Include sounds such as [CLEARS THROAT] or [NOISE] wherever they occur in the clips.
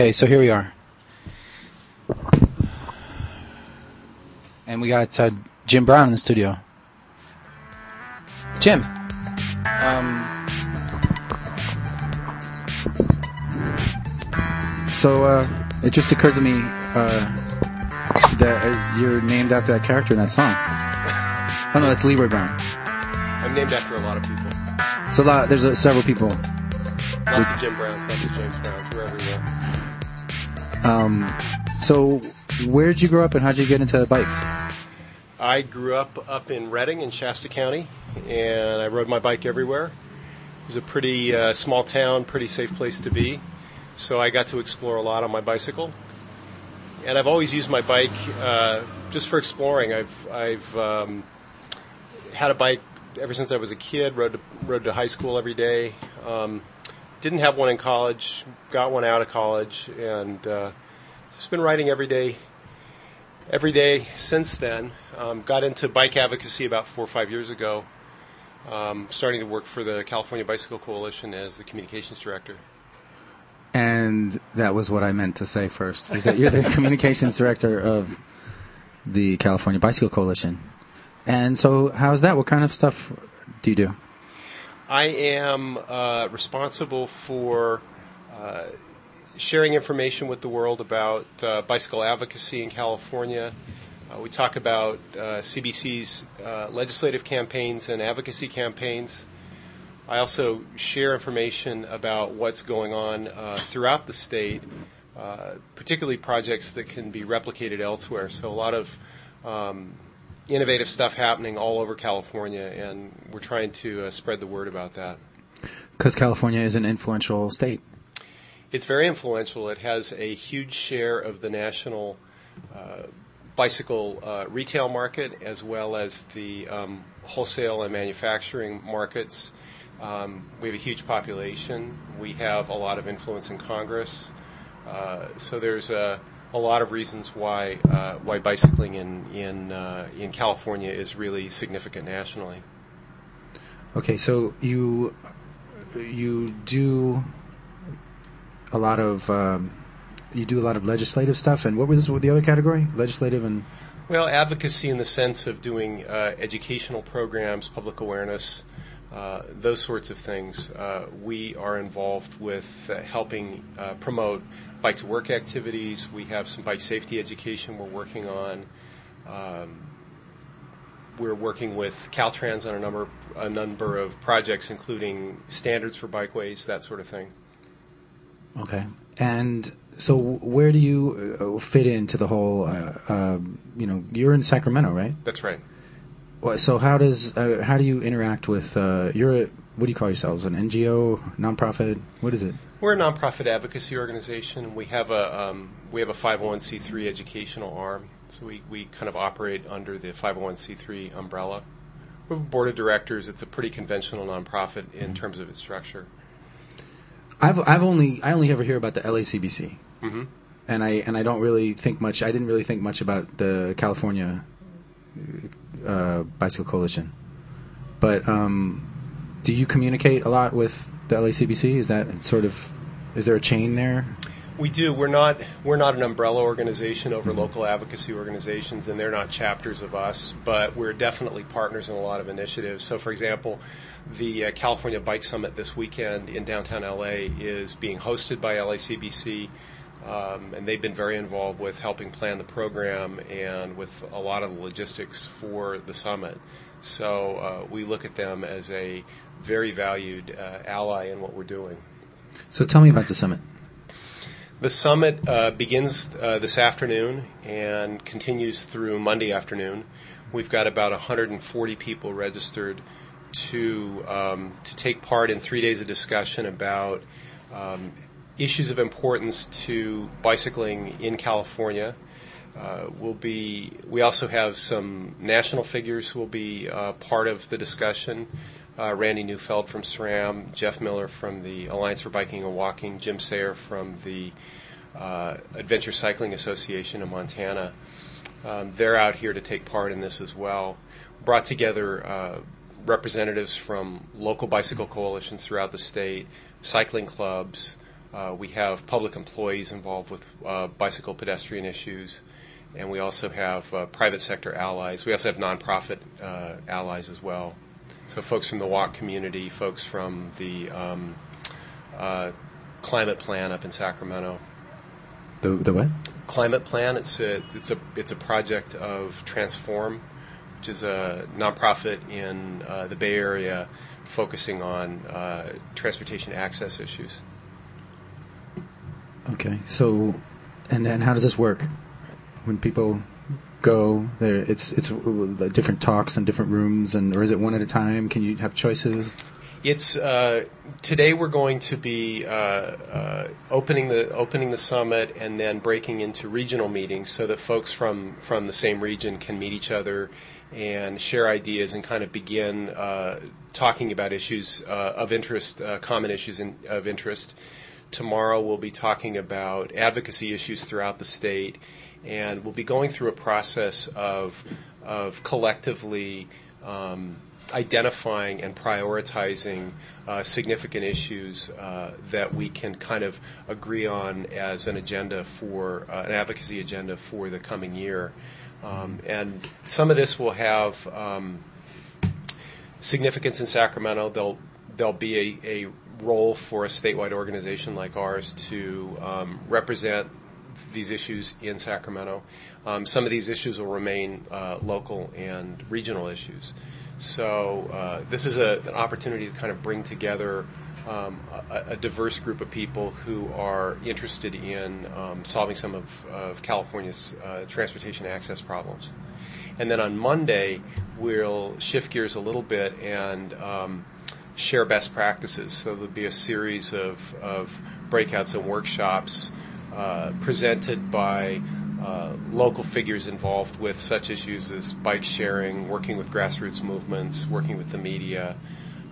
Okay, so here we are. And we got uh, Jim Brown in the studio. Jim. Um, so uh, it just occurred to me uh, that you're named after that character in that song. Oh no, that's Leroy Brown. I'm named after a lot of people. So a lot, there's uh, several people. Lots of Jim Browns, lots of James Browns. We're everywhere. Um, so where did you grow up and how did you get into the bikes? I grew up up in Redding in Shasta County, and I rode my bike everywhere. It was a pretty uh, small town, pretty safe place to be. So I got to explore a lot on my bicycle. And I've always used my bike uh, just for exploring. I've, I've um, had a bike ever since I was a kid, rode to, rode to high school every day. Um, didn't have one in college, got one out of college, and uh, just been riding every day, every day since then. Um, got into bike advocacy about four or five years ago, um, starting to work for the California Bicycle Coalition as the communications director. And that was what I meant to say first, is that you're the [LAUGHS] communications director of the California Bicycle Coalition. And so how's that? What kind of stuff do you do? I am uh, responsible for uh, sharing information with the world about uh, bicycle advocacy in California. Uh, we talk about uh, CBC's uh, legislative campaigns and advocacy campaigns. I also share information about what's going on throughout the state, particularly projects that can be replicated elsewhere. So a lot of um, innovative stuff happening all over California, and we're trying to uh, spread the word about that. Because California is an influential state. It's very influential. It has a huge share of the national uh, bicycle uh, retail market as well as the um, wholesale and manufacturing markets. Um, we have a huge population. We have a lot of influence in Congress. Uh, so there's a a lot of reasons why uh, why bicycling in in uh, in California is really significant nationally. Okay, so you you do a lot of um, you do a lot of legislative stuff, and what was the other category? Legislative and well, advocacy in the sense of doing uh, educational programs, public awareness. Uh, those sorts of things. Uh, we are involved with uh, helping uh, promote bike to work activities. We have some bike safety education we're working on. Um, we're working with Caltrans on a number a number of projects, including standards for bikeways, that sort of thing. Okay, and so where do you uh, fit into the whole? Uh, uh, you know, you're in Sacramento, right? That's right. Well, so how does uh, how do you interact with? Uh, you're a, what do you call yourselves? An NGO, nonprofit? What is it? We're a nonprofit advocacy organization. We have a um, we have a 501c3 educational arm, so we, we kind of operate under the 501c3 umbrella. We have a board of directors. It's a pretty conventional nonprofit in terms of its structure. I've I've only I only ever hear about the LACBC, mm-hmm. and I and I don't really think much. I didn't really think much about the California uh, Bicycle Coalition. But um, do you communicate a lot with the LACBC? Is that sort of is there a chain there? We do. We're not we're not an umbrella organization over local advocacy organizations, and they're not chapters of us. But we're definitely partners in a lot of initiatives. So, for example, the uh, California Bike Summit this weekend in downtown LA is being hosted by LACBC. Um, and they've been very involved with helping plan the program and with a lot of the logistics for the summit. So uh, we look at them as a very valued uh, ally in what we're doing. So tell me about the summit. The summit uh, begins uh, this afternoon and continues through Monday afternoon. We've got about 140 people registered to um, to take part in three days of discussion about um, issues of importance to bicycling in California. Uh, will be. We also have some national figures who will be uh, part of the discussion uh, Randy Neufeld from SRAM, Jeff Miller from the Alliance for Biking and Walking, Jim Sayer from the uh, Adventure Cycling Association of Montana. Um, they're out here to take part in this as well. Brought together uh, representatives from local bicycle coalitions throughout the state, cycling clubs. Uh, we have public employees involved with uh, bicycle pedestrian issues, and we also have uh, private sector allies. We also have nonprofit uh, allies as well. So, folks from the walk community, folks from the um, uh, climate plan up in Sacramento. The the what? Climate Plan. It's a it's a it's a project of Transform, which is a nonprofit in uh, the Bay Area focusing on uh, transportation access issues. Okay, so and then how does this work? When people go there, it's it's different talks and different rooms, and or is it one at a time? Can you have choices? It's uh, today we're going to be uh, uh, opening the opening the summit and then breaking into regional meetings so that folks from from the same region can meet each other and share ideas and kind of begin uh, talking about issues uh, of interest, uh, common issues in, of interest. Tomorrow we'll be talking about advocacy issues throughout the state, and we'll be going through a process of of collectively. Um, identifying and prioritizing uh, significant issues uh, that we can kind of agree on as an agenda for uh, an advocacy agenda for the coming year. Um, and some of this will have um, significance in Sacramento. There'll there'll be a, a, role for a statewide organization like ours to um, represent these issues in Sacramento. Um, some of these issues will remain uh, local and regional issues. So uh, this is a, an opportunity to kind of bring together um, a, a, diverse group of people who are interested in um, solving some of, of California's uh, transportation access problems. And then on Monday, we'll shift gears a little bit and um, share best practices. So there'll be a series of, of breakouts and workshops uh, presented by uh, local figures involved with such issues as bike sharing, working with grassroots movements, working with the media,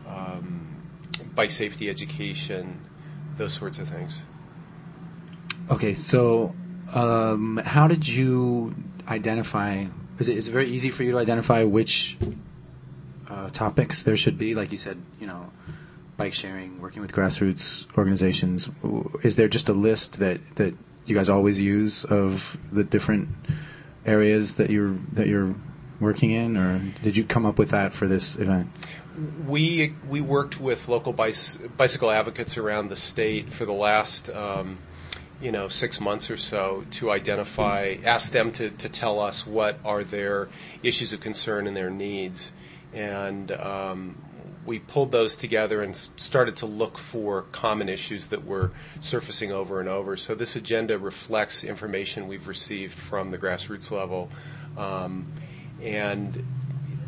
um, bike safety education, those sorts of things. Okay, so um, how did you identify? Is it, is it very easy for you to identify which uh, topics there should be? Like you said, you know, bike sharing, working with grassroots organizations. Is there just a list that, that you guys always use of the different areas that you're that you're working in, or did you come up with that for this event? We we worked with local bicy- bicycle advocates around the state for the last. Um, you know, six months or so to identify, ask them to, to tell us what are their issues of concern and their needs. And um, we pulled those together and started to look for common issues that were surfacing over and over. So this agenda reflects information we've received from the grassroots level. Um, and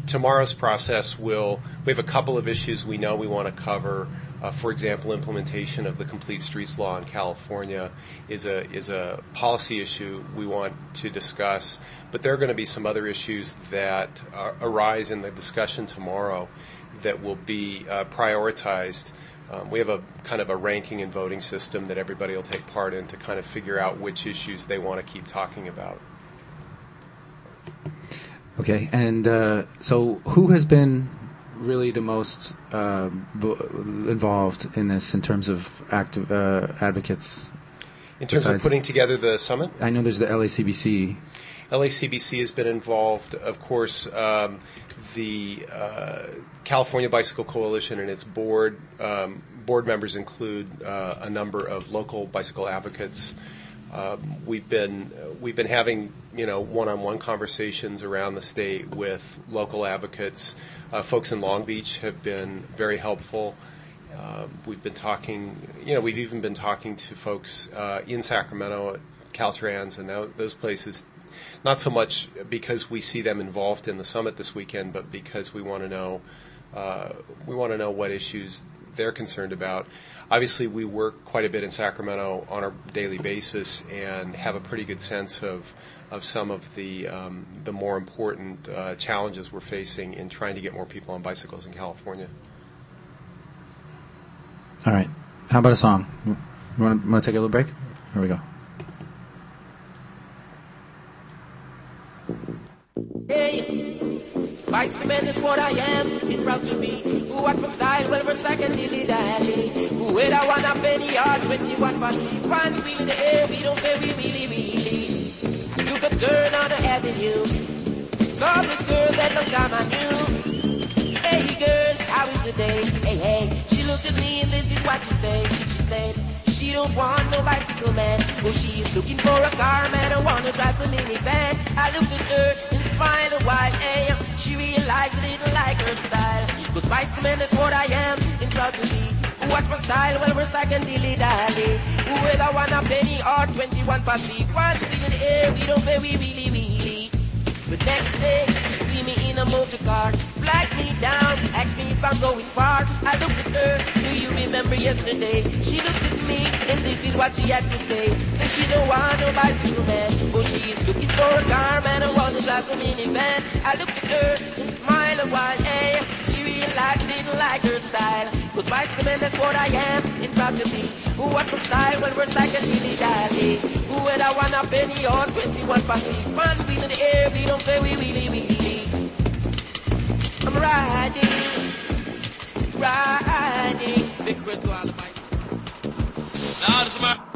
tomorrow's process will, we have a couple of issues we know we want to cover. Uh, for example, implementation of the Complete Streets Law in California is a is a policy issue we want to discuss. But there are going to be some other issues that uh, arise in the discussion tomorrow that will be uh, prioritized. Um, we have a kind of a ranking and voting system that everybody will take part in to kind of figure out which issues they want to keep talking about. Okay, and uh, so who has been really the most uh, involved in this in terms of active uh, advocates? In terms of putting together the summit? I know there's the LACBC. LACBC has been involved, of course. Um, the uh, California Bicycle Coalition and its board um, board members include uh, a number of local bicycle advocates. Um, we've been we've been having you know one-on-one conversations around the state with local advocates. Uh, folks in Long Beach have been very helpful. Uh, we've been talking, you know, we've even been talking to folks uh, in Sacramento at Caltrans and those places not so much because we see them involved in the summit this weekend, but because we want to know uh, we want to know what issues they're concerned about. Obviously, we work quite a bit in Sacramento on a daily basis and have a pretty good sense of of some of the um, the more important uh, challenges we're facing in trying to get more people on bicycles in California. All right. How about a song? You want to take a little break? Here we go. Hey. Vice man is what I am, and proud to be. Who watch my style, well I can dilly dally. Who wait I want a penny yard, 21 past three. Find the wheel in the air, we don't fail, we really, really. I took a turn on the avenue. Saw this girl that long time I knew. Hey girl, how is your day? Hey, hey. She looked at me and this is what she said. She said, she don't want no bicycle man. Well, she is looking for a car man who wanna drive some minivan. I looked at her and smiled a while. Hey, eh? she realized I didn't like her style. Cause bicycle man, that's what I am and proud to be. Watch my style, well, we're stuck and dilly dally. Whether one a penny or 21 past three. One in the air, we don't pay, we really, really. The next day, see me in a motor car, flagged me down, asked me if I'm going far. I looked at her, do you remember yesterday? She looked at me, and this is what she had to say. Say she don't want no bicycle man, but she is looking for a car man wants to drive a minivan. I looked at her and smiled a while, hey, she realized didn't like her style. Cause bicycle man, that's what I am, and proud to be. Who want from style, well, we're like a dilly dally. Who would I want a penny or 21 past three? One wheel in the air, we don't play, we really, really. Riding, riding. Now this is my.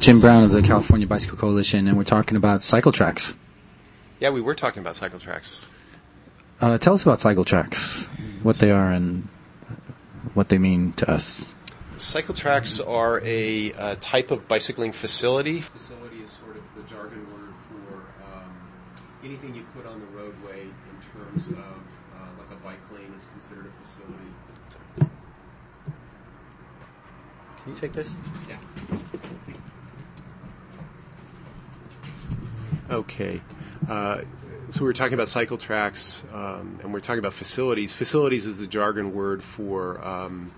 Jim Brown of the California Bicycle Coalition, and we're talking about cycle tracks. Yeah, we were talking about cycle tracks. Uh, tell us about cycle tracks, what they are, and what they mean to us. Cycle tracks are a uh, type of bicycling facility. Facility is sort of the jargon word for um, anything you put on the roadway in terms of uh, like a bike lane is considered a facility. Can you take this? Yeah. Okay. Uh, so we were talking about cycle tracks, um, and we're talking about facilities. Facilities is the jargon word for um,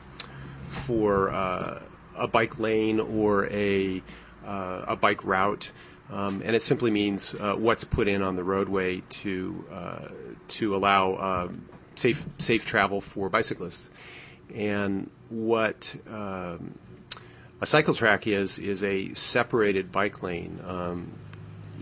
for uh, a bike lane or a uh, a bike route, um, and it simply means uh, what's put in on the roadway to uh, to allow um, safe safe travel for bicyclists. And what um, a cycle track is is a separated bike lane. Um,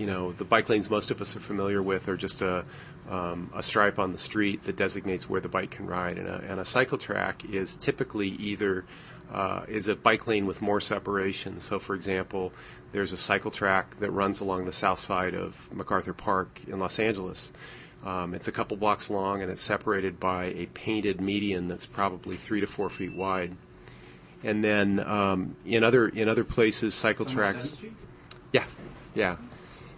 you know, the bike lanes most of us are familiar with are just a um, a stripe on the street that designates where the bike can ride, and a, and a cycle track is typically either uh, is a bike lane with more separation. So, for example, there's a cycle track that runs along the south side of MacArthur Park in Los Angeles. Um, it's a couple blocks long and it's separated by a painted median that's probably three to four feet wide. And then um, in other in other places, cycle tracks. Yeah, yeah.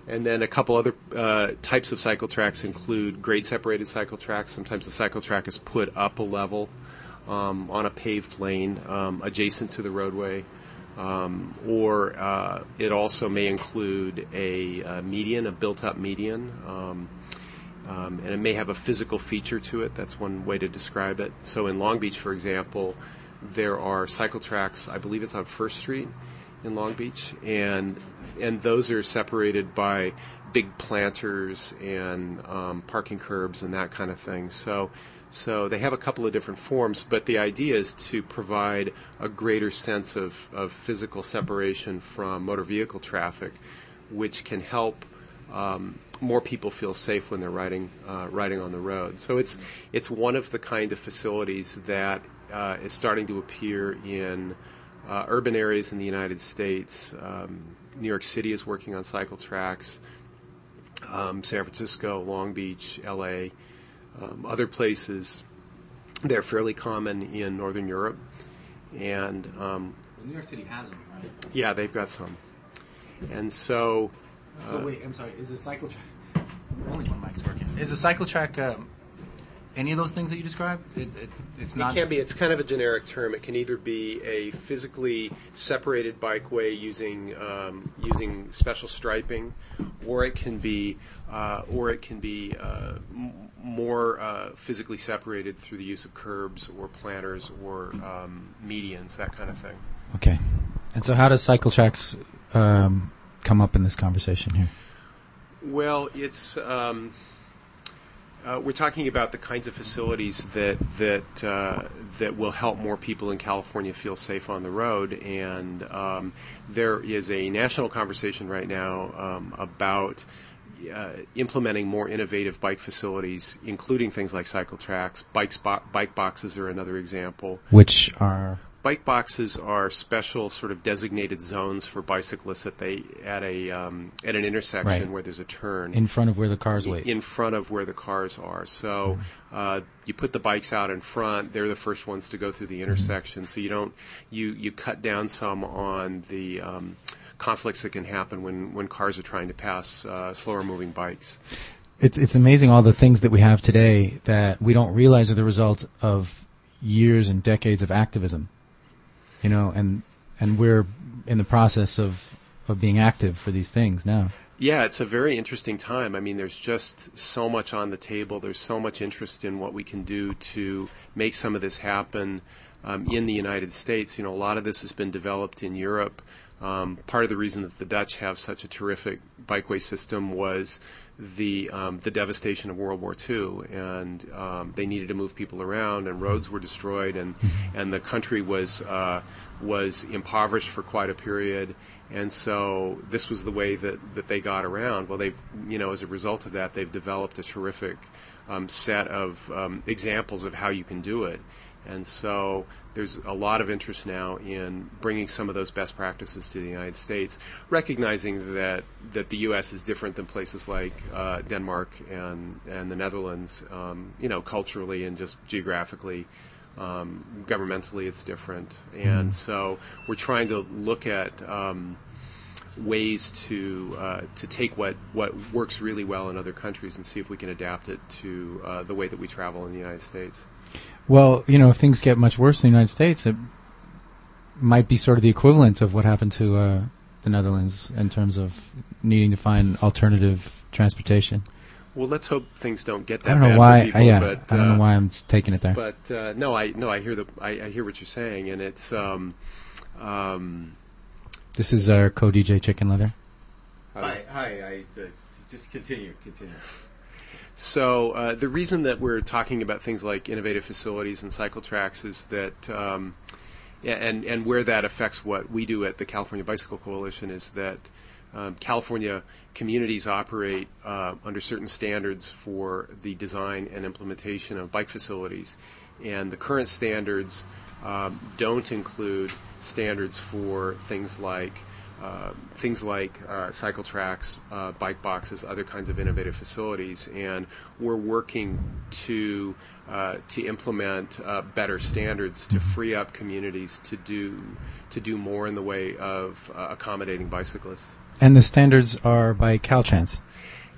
And then a couple other uh, types of cycle tracks include grade separated cycle tracks. Sometimes the cycle track is put up a level um, on a paved lane um, adjacent to the roadway. Um, or uh, it also may include a, uh median, a built up median. Um, um, and it may have a physical feature to it. That's one way to describe it. So in Long Beach, for example, there are cycle tracks. I believe it's on First Street in Long Beach, and and those are separated by big planters and um, parking curbs and that kind of thing. So. So they have a couple of different forms, but the idea is to provide a greater sense of, of physical separation from motor vehicle traffic, which can help um, more people feel safe when they're riding uh, riding on the road. So it's it's one of the kind of facilities that uh, is starting to appear in uh, urban areas in the United States. Um, New York City is working on cycle tracks. Um, San Francisco, Long Beach, L.A., um, other places. They're fairly common in Northern Europe, and um, New York City has them, right? yeah, they've got some. And so So wait, I'm sorry. Is the cycle track only one mic's working? Is the cycle track um, any of those things that you described? It, it, it's not. It can be. It's kind of a generic term. It can either be a physically separated bikeway using um, using special striping, or it can be, uh, or it can be uh, m- more uh, physically separated through the use of curbs or planters or um, medians, that kind of thing. Okay. And so, how does cycle tracks um, come up in this conversation here? Well, it's um, uh, we're talking about the kinds of facilities that that uh, that will help more people in California feel safe on the road, and um, there is a national conversation right now um, about. Uh, implementing more innovative bike facilities, including things like cycle tracks, bike, spot, bike boxes are another example. Which are Bike boxes are special sort of designated zones for bicyclists at they at a um, at an intersection Right. where there's a turn in front of where the cars wait. in front of where the cars are. So uh, you put the bikes out in front; they're the first ones to go through the intersection. So you don't you you cut down some on the um, conflicts that can happen when when cars are trying to pass uh, slower moving bikes. It's it's amazing all the things that we have today that we don't realize are the result of years and decades of activism. You know, and and we're in the process of of being active for these things now. Yeah, it's a very interesting time. I mean, there's just so much on the table. There's so much interest in what we can do to make some of this happen um, in the United States. You know, a lot of this has been developed in Europe. Um, part of the reason that the Dutch have such a terrific bikeway system was the um, the devastation of World War II, and um, they needed to move people around, and roads were destroyed, and and the country was uh, was impoverished for quite a period, and so this was the way that, that they got around. Well, they've you know as a result of that, they've developed a terrific um, set of um, examples of how you can do it, and so there's a lot of interest now in bringing some of those best practices to the United States, recognizing that, that the U.S. is different than places like uh, Denmark and, and the Netherlands, um, you know, culturally and just geographically. Um, governmentally, it's different. And so we're trying to look at um, ways to, uh, to take what, what works really well in other countries and see if we can adapt it to uh, the way that we travel in the United States. Well, you know, if things get much worse in the United States, it might be sort of the equivalent of what happened to uh, the Netherlands in terms of needing to find alternative transportation. Well, let's hope things don't get that I don't bad know why. for people. uh, yeah, but, I don't uh, know why I'm s- taking it there. But uh, no, I no, I hear the I, I hear what you're saying, and it's um, um, this is our co-DJ Chicken Leather. Hi, hi. I uh, just continue, continue. So uh, the reason that we're talking about things like innovative facilities and cycle tracks is that. Um, and, and where that affects what we do at the California Bicycle Coalition is that um, California communities operate uh, under certain standards for the design and implementation of bike facilities. And the current standards um, don't include standards for things like uh, things like uh, cycle tracks, uh, bike boxes, other kinds of innovative facilities, and we're working to uh, to implement uh, better standards to free up communities to do to do more in the way of uh, accommodating bicyclists. And the standards are by Caltrans.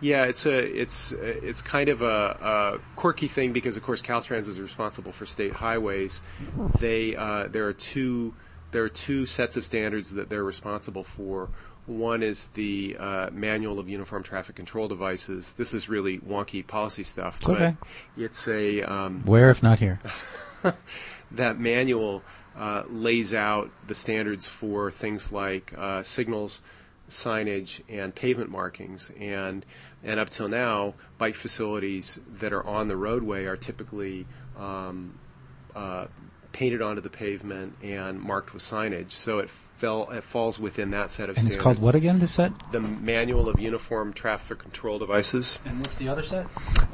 Yeah, it's a it's it's kind of a, a quirky thing because of course Caltrans is responsible for state highways. They uh, there are two there are two sets of standards that they're responsible for. One is the uh, Manual of Uniform Traffic Control Devices. This is really wonky policy stuff, but Okay. it's a um, Where if not here? [LAUGHS] that manual uh, lays out the standards for things like uh, signals, signage, and pavement markings. And and up till now, bike facilities that are on the roadway are typically um, uh, painted onto the pavement and marked with signage. So it fell it falls within that set of And it's called what again? The set? The Manual of Uniform Traffic Control Devices. And what's the other set?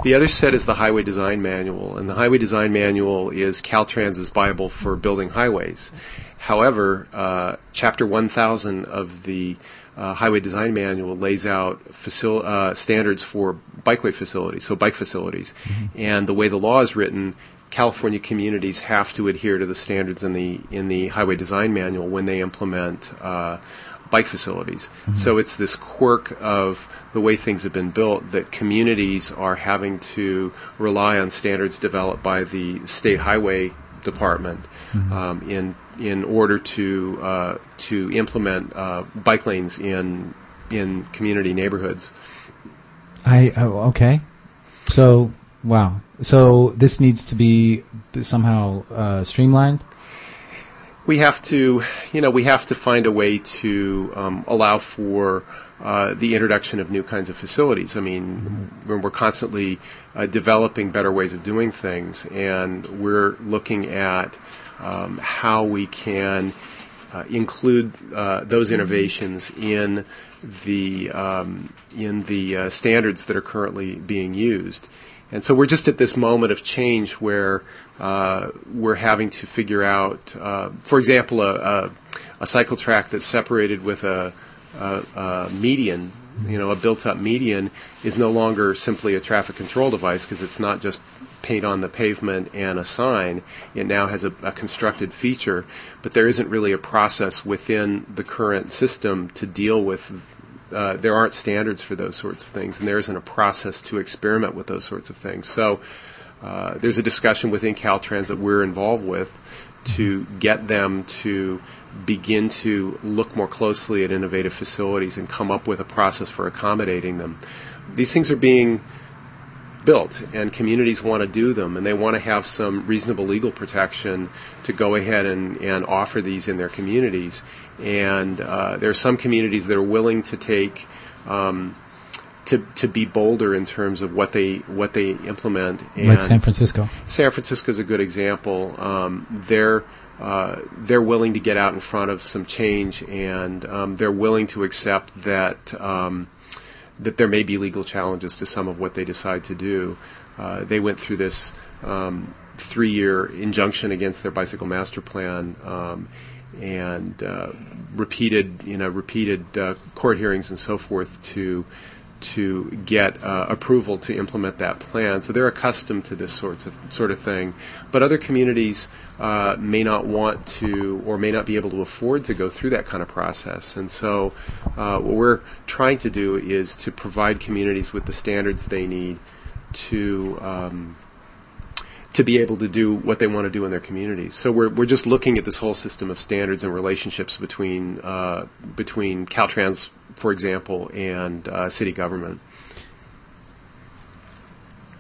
The other set is the Highway Design Manual, and the Highway Design Manual is Caltrans's Bible for building highways. However, uh, Chapter 1000 of the uh, Highway Design Manual lays out facil- uh, standards for bikeway facilities, so bike facilities. And the way the law is written, California communities have to adhere to the standards in the in the Highway Design Manual when they implement uh, bike facilities. So it's this quirk of the way things have been built that communities are having to rely on standards developed by the state highway department um, in in order to uh, to implement uh, bike lanes in in community neighborhoods. I oh, okay. So wow. So this needs to be somehow uh, streamlined. we have to, you know, we have to find a way to um, allow for uh, the introduction of new kinds of facilities. I mean, when we're constantly uh, developing better ways of doing things, and we're looking at um, how we can uh, include uh, those innovations in the um, in the uh, standards that are currently being used. And so we're just at this moment of change where uh, we're having to figure out, uh, for example, a, a, a cycle track that's separated with a, a, median, you know, a built-up median, is no longer simply a traffic control device because it's not just paint on the pavement and a sign. It now has a, a constructed feature, but there isn't really a process within the current system to deal with uh, there aren't standards for those sorts of things, and there isn't a process to experiment with those sorts of things. So uh, there's a discussion within Caltrans that we're involved with to get them to begin to look more closely at innovative facilities and come up with a process for accommodating them. These things are being built and communities want to do them and they want to have some reasonable legal protection to go ahead and, and offer these in their communities and uh, there are some communities that are willing to take um, to, to be bolder in terms of what they what they implement and like San Francisco. San Francisco is a good example. Um, they're uh, they're willing to get out in front of some change, and um, they're willing to accept that um, that there may be legal challenges to some of what they decide to do. Uh, they went through this um, three-year injunction against their bicycle master plan, um, and uh, repeated, you know, repeated uh, court hearings and so forth to to get uh, approval to implement that plan. So they're accustomed to this sorts of sort of thing. But other communities uh, may not want to or may not be able to afford to go through that kind of process. And so uh, what we're trying to do is to provide communities with the standards they need to. Um, to be able to do what they want to do in their communities. So we're, we're just looking at this whole system of standards and relationships between uh, between Caltrans, for example, and uh, city government.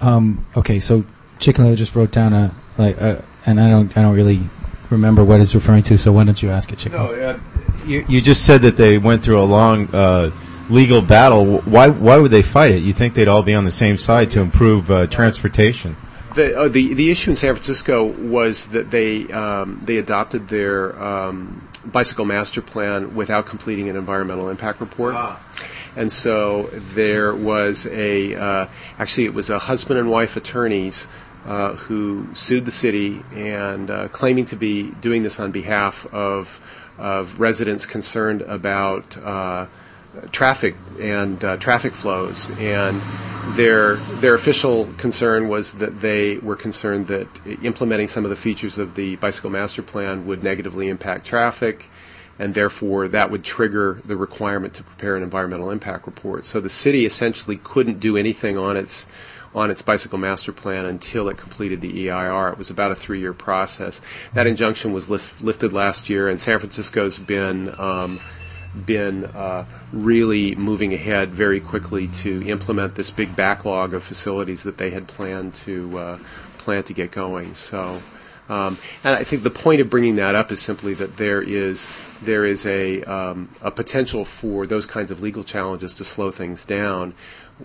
Um, okay, so Chicken just wrote down a like, uh, and I don't, I don't really remember what it's referring to. So why don't you ask it, Chicken? No, uh, you, you just said that they went through a long uh, legal battle. Why why would they fight it? You think they'd all be on the same side to improve uh, transportation? The, uh, the the issue in San Francisco was that they um, they adopted their um, bicycle master plan without completing an environmental impact report. And so there was a, uh, actually it was a husband and wife attorneys uh, who sued the city and uh, claiming to be doing this on behalf of, of residents concerned about uh, traffic and uh, traffic flows. And their, their official concern was that they were concerned that implementing some of the features of the bicycle master plan would negatively impact traffic and therefore that would trigger the requirement to prepare an environmental impact report. So the city essentially couldn't do anything on its on its bicycle master plan until it completed the EIR. It was about a three-year process. That injunction was lif- lifted last year, and San Francisco's been um, been uh, really moving ahead very quickly to implement this big backlog of facilities that they had planned to uh, plan to get going. So. Um, and I think the point of bringing that up is simply that there is there is a um, a potential for those kinds of legal challenges to slow things down.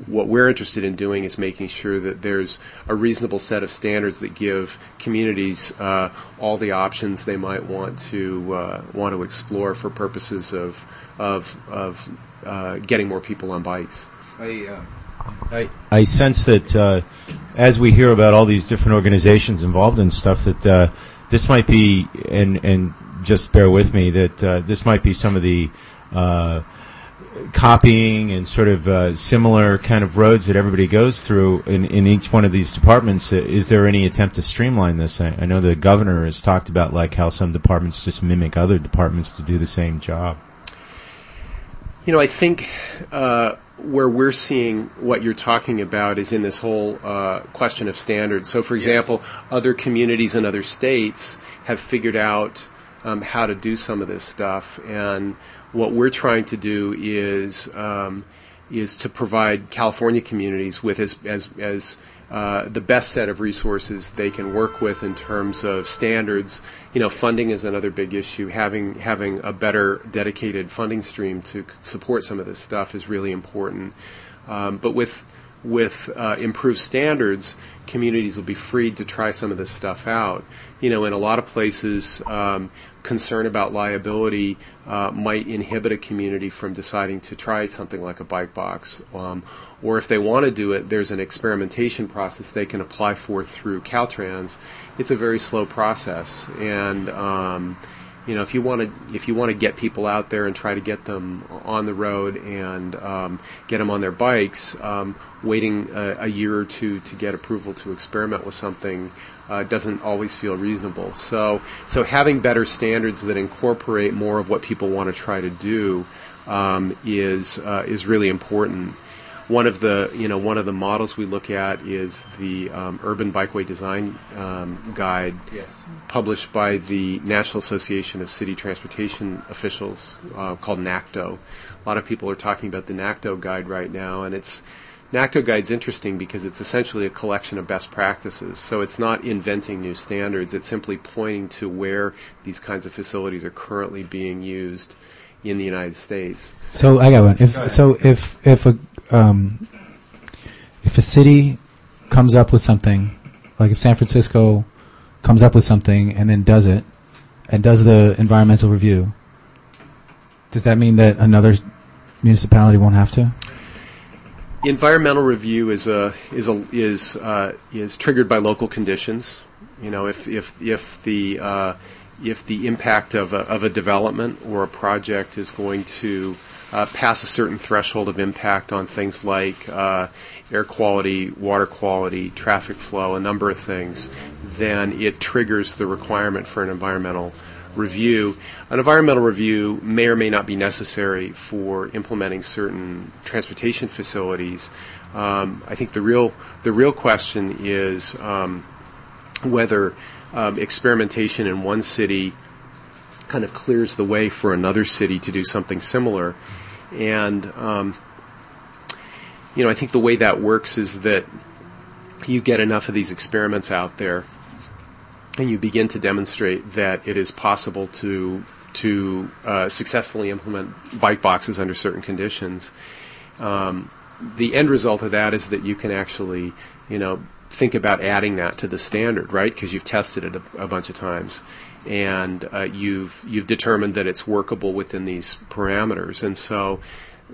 What we're interested in doing is making sure that there's a reasonable set of standards that give communities uh, all the options they might want to uh, want to explore for purposes of of of uh, getting more people on bikes. I, uh, I, I sense that uh, as we hear about all these different organizations involved in stuff, that uh, this might be, and and just bear with me, that uh, this might be some of the uh, copying and sort of uh, similar kind of roads that everybody goes through in, in each one of these departments. Uh, Is there any attempt to streamline this? I, I know the governor has talked about like how some departments just mimic other departments to do the same job. You know, I think uh, where we're seeing what you're talking about is in this whole uh, question of standards. So, for example, other communities in other states have figured out um, how to do some of this stuff, and what we're trying to do is um, is to provide California communities with as as as uh, the best set of resources they can work with in terms of standards. You know, funding is another big issue. Having having a better dedicated funding stream to support some of this stuff is really important. Um, but with with uh, improved standards, communities will be freed to try some of this stuff out. You know, in a lot of places, um, concern about liability uh, might inhibit a community from deciding to try something like a bike box. Um, or if they want to do it, there's an experimentation process they can apply for through Caltrans. It's a very slow process, and um, you know if you want to if you want to get people out there and try to get them on the road and um, get them on their bikes, um, waiting a, a year or two to get approval to experiment with something uh, doesn't always feel reasonable. So, so having better standards that incorporate more of what people want to try to do um, is uh, is really important. One of the you know one of the models we look at is the um, Urban Bikeway Design um, Guide, published by the National Association of City Transportation Officials, uh, called NACTO. A lot of people are talking about the NACTO guide right now, and it's NACTO Guide's interesting because it's essentially a collection of best practices. So it's not inventing new standards, it's simply pointing to where these kinds of facilities are currently being used in the United States. So I got one. If so, if if a um, if a city comes up with something, like if San Francisco comes up with something and then does it, and does the environmental review, does that mean that another municipality won't have to? Environmental review is a is a is uh, is triggered by local conditions. You know, if if if the uh, if the impact of a, of a development or a project is going to uh, pass a certain threshold of impact on things like uh, air quality, water quality, traffic flow, a number of things, then it triggers the requirement for an environmental review. An environmental review may or may not be necessary for implementing certain transportation facilities. Um, I think the real the real question is um, whether um, experimentation in one city kind of clears the way for another city to do something similar. And um, you know, I think the way that works is that you get enough of these experiments out there and you begin to demonstrate that it is possible to to uh, successfully implement bike boxes under certain conditions. Um, the end result of that is that you can actually, you know, think about adding that to the standard, right? Because you've tested it a, a, bunch of times, and uh, you've you've determined that it's workable within these parameters, and so.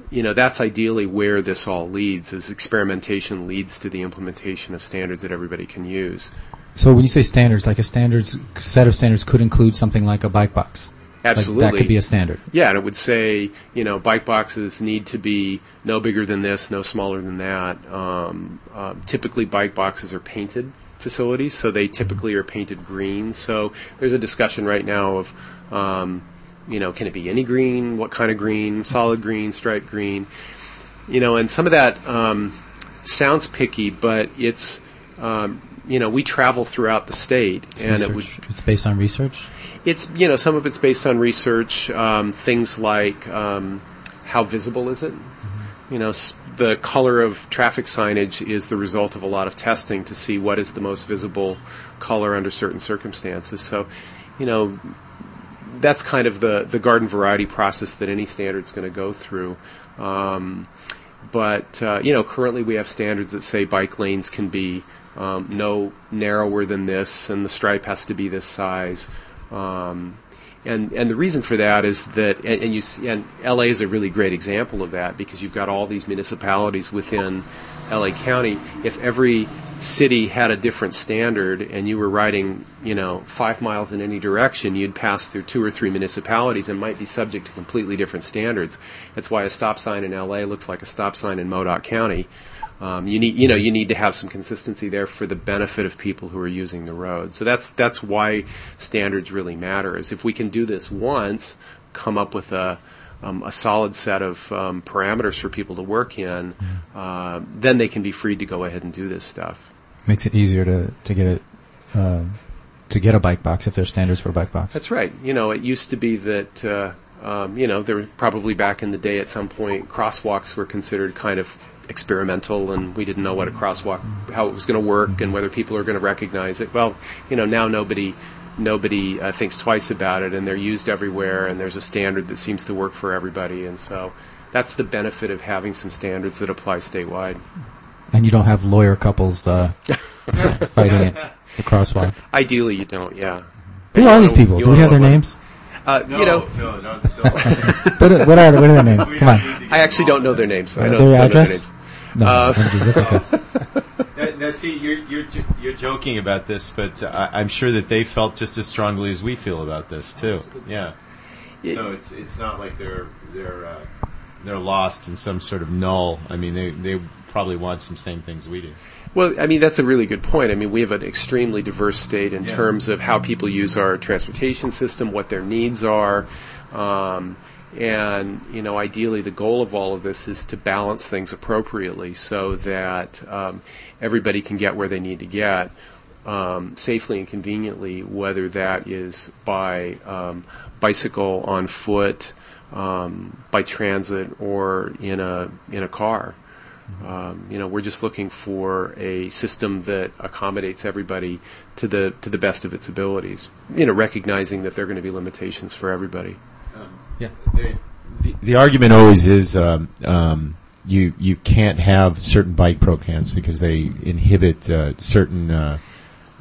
You know that's ideally where this all leads. Is experimentation leads to the implementation of standards that everybody can use. So when you say standards, like a standards set of standards could include something like a bike box. Absolutely. Like that could be a standard. Yeah, and it would say, you know, bike boxes need to be no bigger than this, no smaller than that. Um, um, typically, bike boxes are painted facilities, so they typically are painted green. So there's a discussion right now of, um, you know, can it be any green? What kind of green? Solid green, striped green? You know, and some of that um, sounds picky, but it's um, you know, we travel throughout the state, It's and it research. would. It's based on research. It's you know, some of it's based on research. Um, things like um, how visible is it? You know, s- the color of traffic signage is the result of a lot of testing to see what is the most visible color under certain circumstances. So, you know, that's kind of the, the garden variety process that any standard's going to go through. Um, but uh, you know, currently we have standards that say bike lanes can be um, no narrower than this, and the stripe has to be this size. Um, and and the reason for that is that and, and you see, and LA is a really great example of that because you've got all these municipalities within LA County. If every city had a different standard and you were riding, you know, five miles in any direction, you'd pass through two or three municipalities and might be subject to completely different standards. That's why a stop sign in LA looks like a stop sign in Modoc County. Um, you need, you know, you need to have some consistency there for the benefit of people who are using the road. So that's that's why standards really matter. Is if we can do this once, come up with a um, a solid set of um, parameters for people to work in, uh, then they can be freed to go ahead and do this stuff. Makes it easier to to get it uh, to get a bike box if there's standards for a bike box. That's right. You know, it used to be that. Uh, um, you know, there were probably back in the day at some point, crosswalks were considered kind of experimental, and we didn't know what a crosswalk, how it was going to work, and whether people are going to recognize it. Well, you know, now nobody nobody uh, thinks twice about it, and they're used everywhere, and there's a standard that seems to work for everybody, and so that's the benefit of having some standards that apply statewide. And you don't have lawyer couples uh, [LAUGHS] fighting it, the crosswalk. Ideally, you don't. Yeah. Who are these people? Do we have their names? Uh, you know, no, no, no. [LAUGHS] What are, what are, what are their names? Come on. I actually don't know their names. I Uh, don't, their don't know their names. No, Uh, that's okay. [LAUGHS] Now, now, see, you're, you're you're joking about this, but uh, I, I'm sure that they felt just as strongly as we feel about this too. Yeah. So it's it's not like they're they're uh, they're lost in some sort of null. I mean, they they probably want some same things we do. Well, I mean, that's a really good point. I mean, we have an extremely diverse state in Yes. terms of how people use our transportation system, what their needs are. Um, and, you know, ideally the goal of all of this is to balance things appropriately so that um, everybody can get where they need to get um, safely and conveniently, whether that is by um, bicycle, on foot, um, by transit, or in a in a car. Um, you know, we're just looking for a system that accommodates everybody to the to the best of its abilities. You know, recognizing that there are going to be limitations for everybody. Yeah, The, the argument always is um, um, you you can't have certain bike programs because they inhibit uh, certain uh,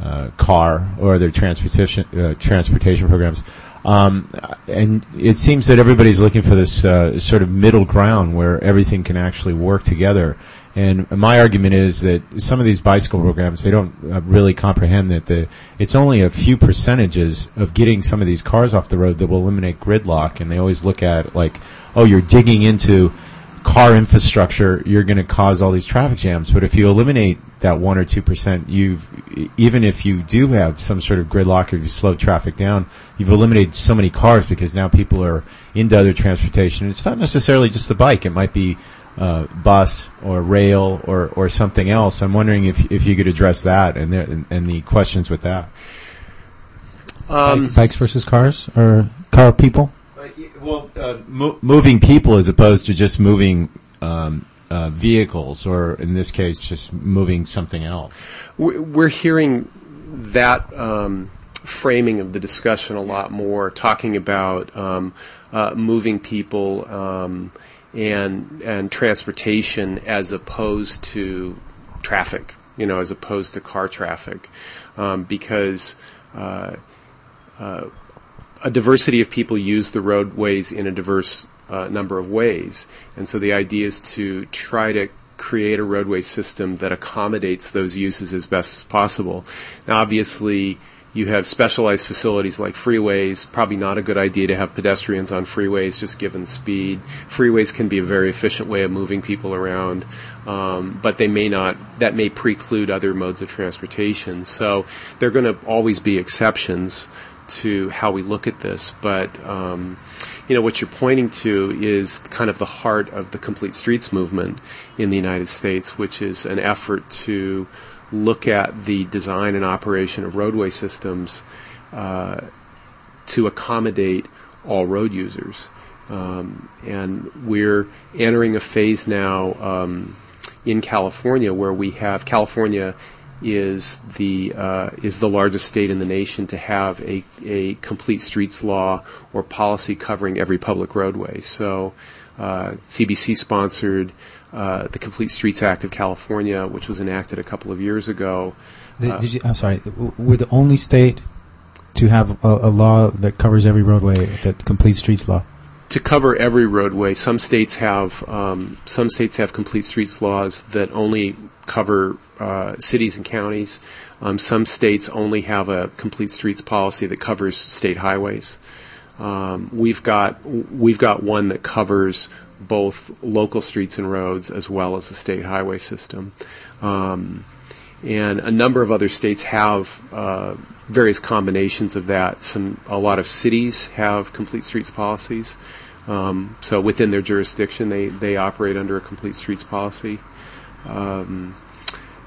uh, car or other transportation uh, transportation programs. Um, and it seems that everybody's looking for this uh, sort of middle ground where everything can actually work together. And my argument is that some of these bicycle programs they don't uh, really comprehend that the it's only a few percentages of getting some of these cars off the road that will eliminate gridlock. And they always look at like, oh, you're digging into car infrastructure, you're going to cause all these traffic jams. But if you eliminate that one or two percent, you've even if you do have some sort of gridlock or you slow traffic down, you've eliminated so many cars because now people are into other transportation. It's not necessarily just the bike; it might be uh, bus or rail or or something else. I'm wondering if if you could address that and the, and, and the questions with that. Um, Bike- bikes versus cars or car people? Well, uh, mo- moving people as opposed to just moving um, uh, vehicles, or in this case, just moving something else. we- we're hearing that um, framing of the discussion a lot more, talking about um, uh, moving people um, and and transportation as opposed to traffic, you know, as opposed to car traffic, um, because. Uh, uh, a diversity of people use the roadways in a diverse uh, number of ways. And so the idea is to try to create a roadway system that accommodates those uses as best as possible. Now, obviously, you have specialized facilities like freeways. Probably not a good idea to have pedestrians on freeways just given speed. Freeways can be a very efficient way of moving people around, um, but they may not. That may preclude other modes of transportation. So there are going to always be exceptions to how we look at this, but um, you know what you're pointing to is kind of the heart of the complete streets movement in the United States, which is an effort to look at the design and operation of roadway systems uh, to accommodate all road users. Um, and we're entering a phase now um, in California where we have California is the uh, is the largest state in the nation to have a a complete streets law or policy covering every public roadway. So, uh, CBC sponsored uh, the Complete Streets Act of California, which was enacted a couple of years ago. Did, Uh, did you, I'm sorry. We're the only state to have a, a law that covers every roadway, that complete streets law. to cover every roadway, some states have um, some states have complete streets laws that only cover uh, cities and counties. Um, some states only have a complete streets policy that covers state highways. Um, we've got we've got one that covers both local streets and roads as well as the state highway system. Um, and a number of other states have uh, various combinations of that. Some a lot of cities have complete streets policies. Um, so within their jurisdiction, they, they operate under a complete streets policy. Um,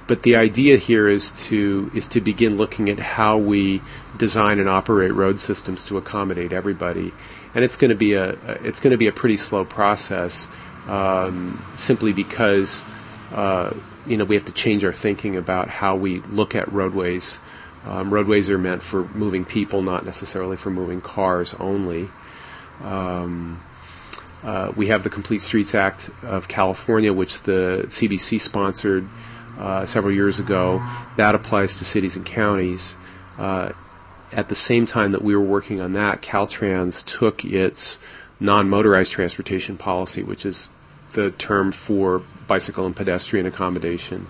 but the idea here is to is to begin looking at how we design and operate road systems to accommodate everybody, and it's going to be a it's going to be a pretty slow process, um, simply because uh, you know we have to change our thinking about how we look at roadways. Um, roadways are meant for moving people, not necessarily for moving cars only. Um, we have the Complete Streets Act of California, which the CBC sponsored uh, several years ago. That applies to cities and counties. Uh, at the same time that we were working on that, Caltrans took its non-motorized transportation policy, which is the term for bicycle and pedestrian accommodation,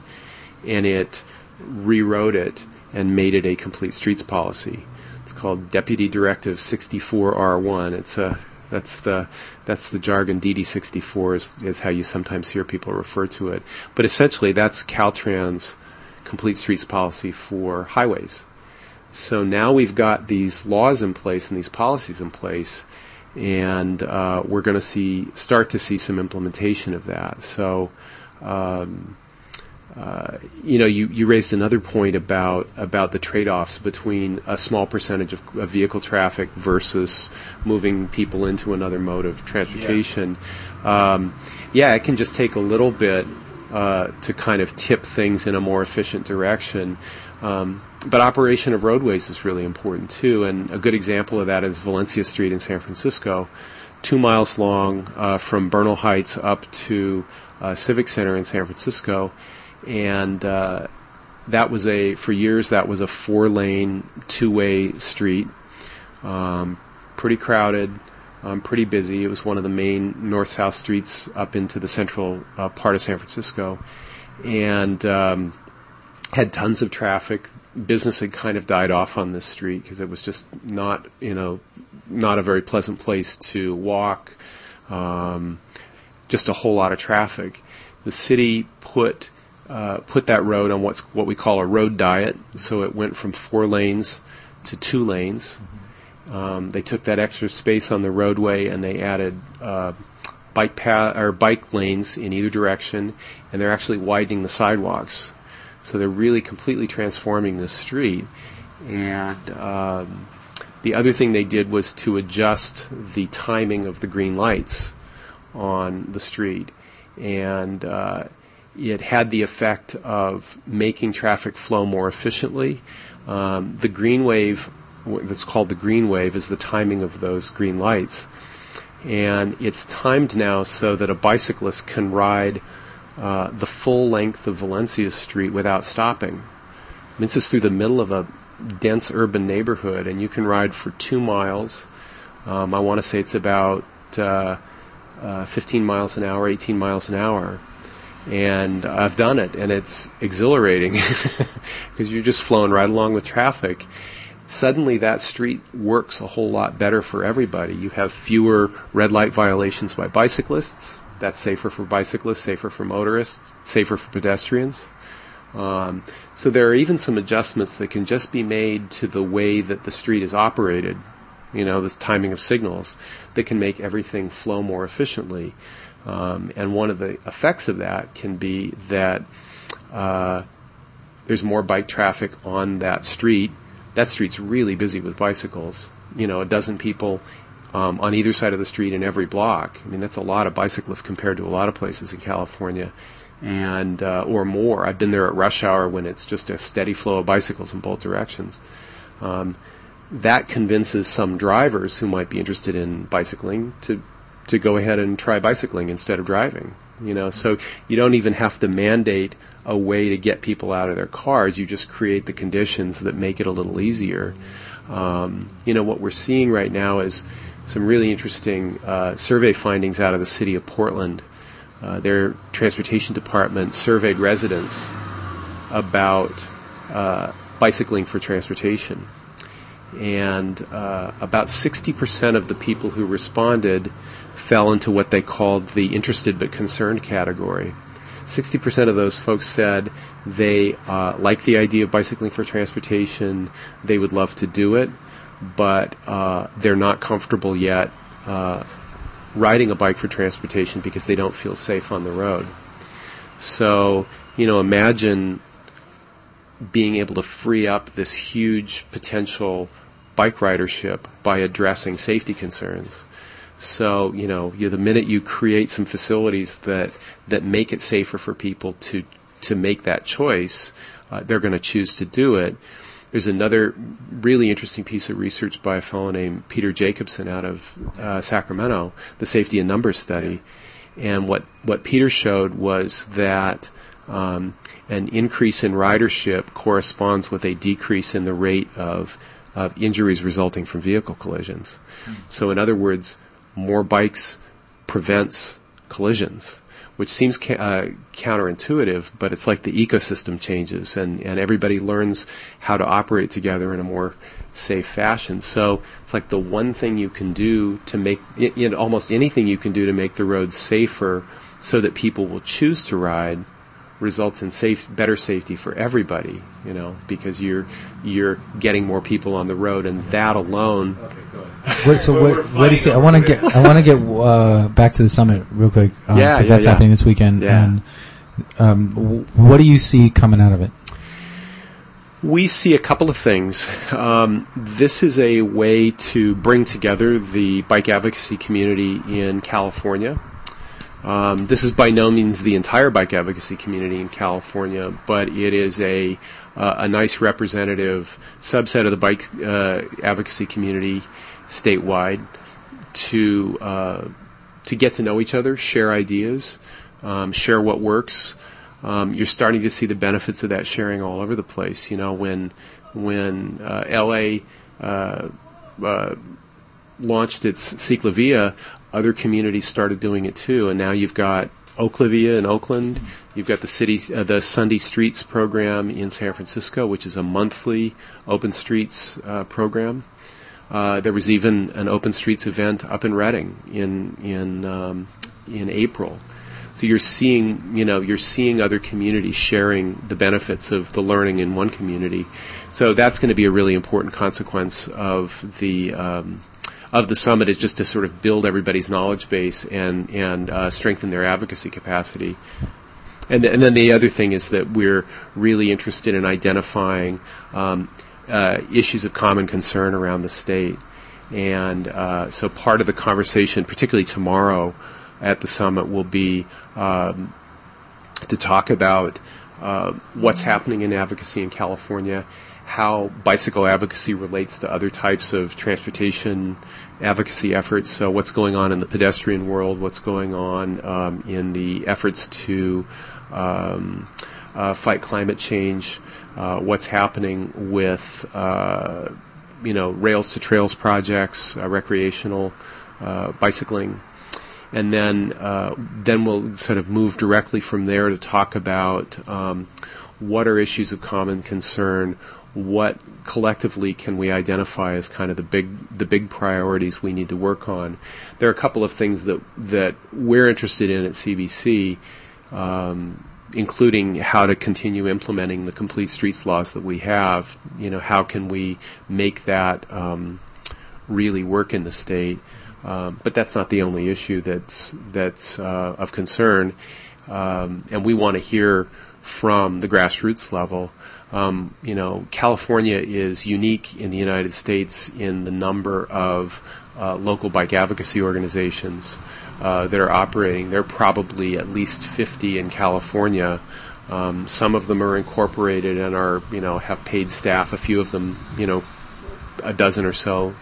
and it rewrote it and made it a complete streets policy. It's called Deputy Directive 64R1. It's a that's the that's the jargon. DD64 is, is how you sometimes hear people refer to it. But essentially, that's Caltrans' complete streets policy for highways. So now we've got these laws in place and these policies in place, and uh, we're going to see start to see some implementation of that. So. Um, uh, you know, you, you raised another point about about the trade-offs between a small percentage of, of vehicle traffic versus moving people into another mode of transportation. Yeah, um, yeah it can just take a little bit uh, to kind of tip things in a more efficient direction. Um, but operation of roadways is really important too, and a good example of that is Valencia Street in San Francisco, two miles long uh, from Bernal Heights up to uh, Civic Center in San Francisco and uh, that was a for years that was a four lane two way street. Um, pretty crowded um, pretty busy. It was one of the main north south streets up into the central uh, part of San Francisco. And um, had tons of traffic. Business had kind of died off on this street because it was just not you know not a very pleasant place to walk. Um, just a whole lot of traffic. The city put uh, put that road on what's what we call a road diet. So it went from four lanes to two lanes. Um, they took that extra space on the roadway and they added uh, bike path or bike lanes in either direction, and they're actually widening the sidewalks. So they're really completely transforming the street. And um, the other thing they did was to adjust the timing of the green lights on the street, and uh, it had the effect of making traffic flow more efficiently. Um, the green wave, that's called the green wave, is the timing of those green lights. And it's timed now so that a bicyclist can ride uh, the full length of Valencia Street without stopping. I mean, this is through the middle of a dense urban neighborhood, and you can ride for two miles. Um, I want to say it's about uh, uh, 15 miles an hour, 18 miles an hour and I've done it, and it's exhilarating [LAUGHS] because you're just flowing right along with traffic. Suddenly, that street works a whole lot better for everybody. You have fewer red light violations by bicyclists. That's safer for bicyclists, safer for motorists, safer for pedestrians. Um, so there are even some adjustments that can just be made to the way that the street is operated. You know, this timing of signals that can make everything flow more efficiently. Um, and one of the effects of that can be that uh, there's more bike traffic on that street. That street's really busy with bicycles. You know, a dozen people um, on either side of the street in every block. I mean, that's a lot of bicyclists compared to a lot of places in California, and uh, or more. I've been there at rush hour when it's just a steady flow of bicycles in both directions. Um, that convinces some drivers who might be interested in bicycling to to go ahead and try bicycling instead of driving. You know, so you don't even have to mandate a way to get people out of their cars. You just create the conditions that make it a little easier. Um, you know, what we're seeing right now is some really interesting uh, survey findings out of the city of Portland. Uh, their transportation department surveyed residents about uh, bicycling for transportation. And uh, about 60% of the people who responded fell into what they called the interested but concerned category. 60% of those folks said they uh, like the idea of bicycling for transportation, they would love to do it, but uh, they're not comfortable yet uh, riding a bike for transportation because they don't feel safe on the road. So, you know, imagine being able to free up this huge potential bike ridership by addressing safety concerns. So, you know, you, the minute you create some facilities that, that make it safer for people to, to make that choice, uh, they're going to choose to do it. There's another really interesting piece of research by a fellow named Peter Jacobsen out of uh, Sacramento, the Safety in Numbers study. And what, what Peter showed was that um, an increase in ridership corresponds with a decrease in the rate of, of injuries resulting from vehicle collisions. So, in other words, more bikes prevents collisions, which seems ca- uh, counterintuitive, but it's like the ecosystem changes and, and everybody learns how to operate together in a more safe fashion. So it's like the one thing you can do to make, you know, almost anything you can do to make the roads safer so that people will choose to ride results in safe, better safety for everybody, you know, because you're, you're getting more people on the road and that alone Okay, What, so what, what do you say? I want to get I want to get uh, back to the summit real quick because Yeah, yeah, that's yeah. happening this weekend. Yeah. And um, w- what do you see coming out of it? We see a couple of things. Um, this is a way to bring together the bike advocacy community in California. Um, this is by no means the entire bike advocacy community in California, but it is a uh, a nice representative subset of the bike uh, advocacy community statewide to uh, to get to know each other, share ideas, um, share what works. Um, you're starting to see the benefits of that sharing all over the place. You know, when when uh, LA uh, uh, launched its Ciclavia, other communities started doing it too, and now you've got Oaklavia in Oakland. You've got the city, uh, the Sunday Streets program in San Francisco, which is a monthly open streets uh, program. Uh, there was even an open streets event up in Redding in in um, in April. So you're seeing, you know, you're seeing other communities sharing the benefits of the learning in one community. So that's going to be a really important consequence of the um, of the summit is just to sort of build everybody's knowledge base and and uh, strengthen their advocacy capacity. And, th- and then the other thing is that we're really interested in identifying um, uh, issues of common concern around the state. And uh, so part of the conversation, particularly tomorrow at the summit, will be um, to talk about uh, what's happening in advocacy in California, how bicycle advocacy relates to other types of transportation advocacy efforts. So, what's going on in the pedestrian world? What's going on um, in the efforts to um, uh, fight climate change? Uh, what's happening with uh, you know rails to trails projects, uh, recreational uh, bicycling, and then uh, then we'll sort of move directly from there to talk about um, what are issues of common concern, what collectively can we identify as kind of the big the big priorities we need to work on. There are a couple of things that that we're interested in at CBC. Um, including how to continue implementing the complete streets laws that we have. You know, how can we make that um, really work in the state? Um, but that's not the only issue that's that's uh, of concern, um, and we want to hear from the grassroots level. Um, you know, California is unique in the United States in the number of uh, local bike advocacy organizations uh, that are operating. There are probably at least 50 in California. Um, some of them are incorporated and are, you know, have paid staff. A few of them, you know, a dozen or so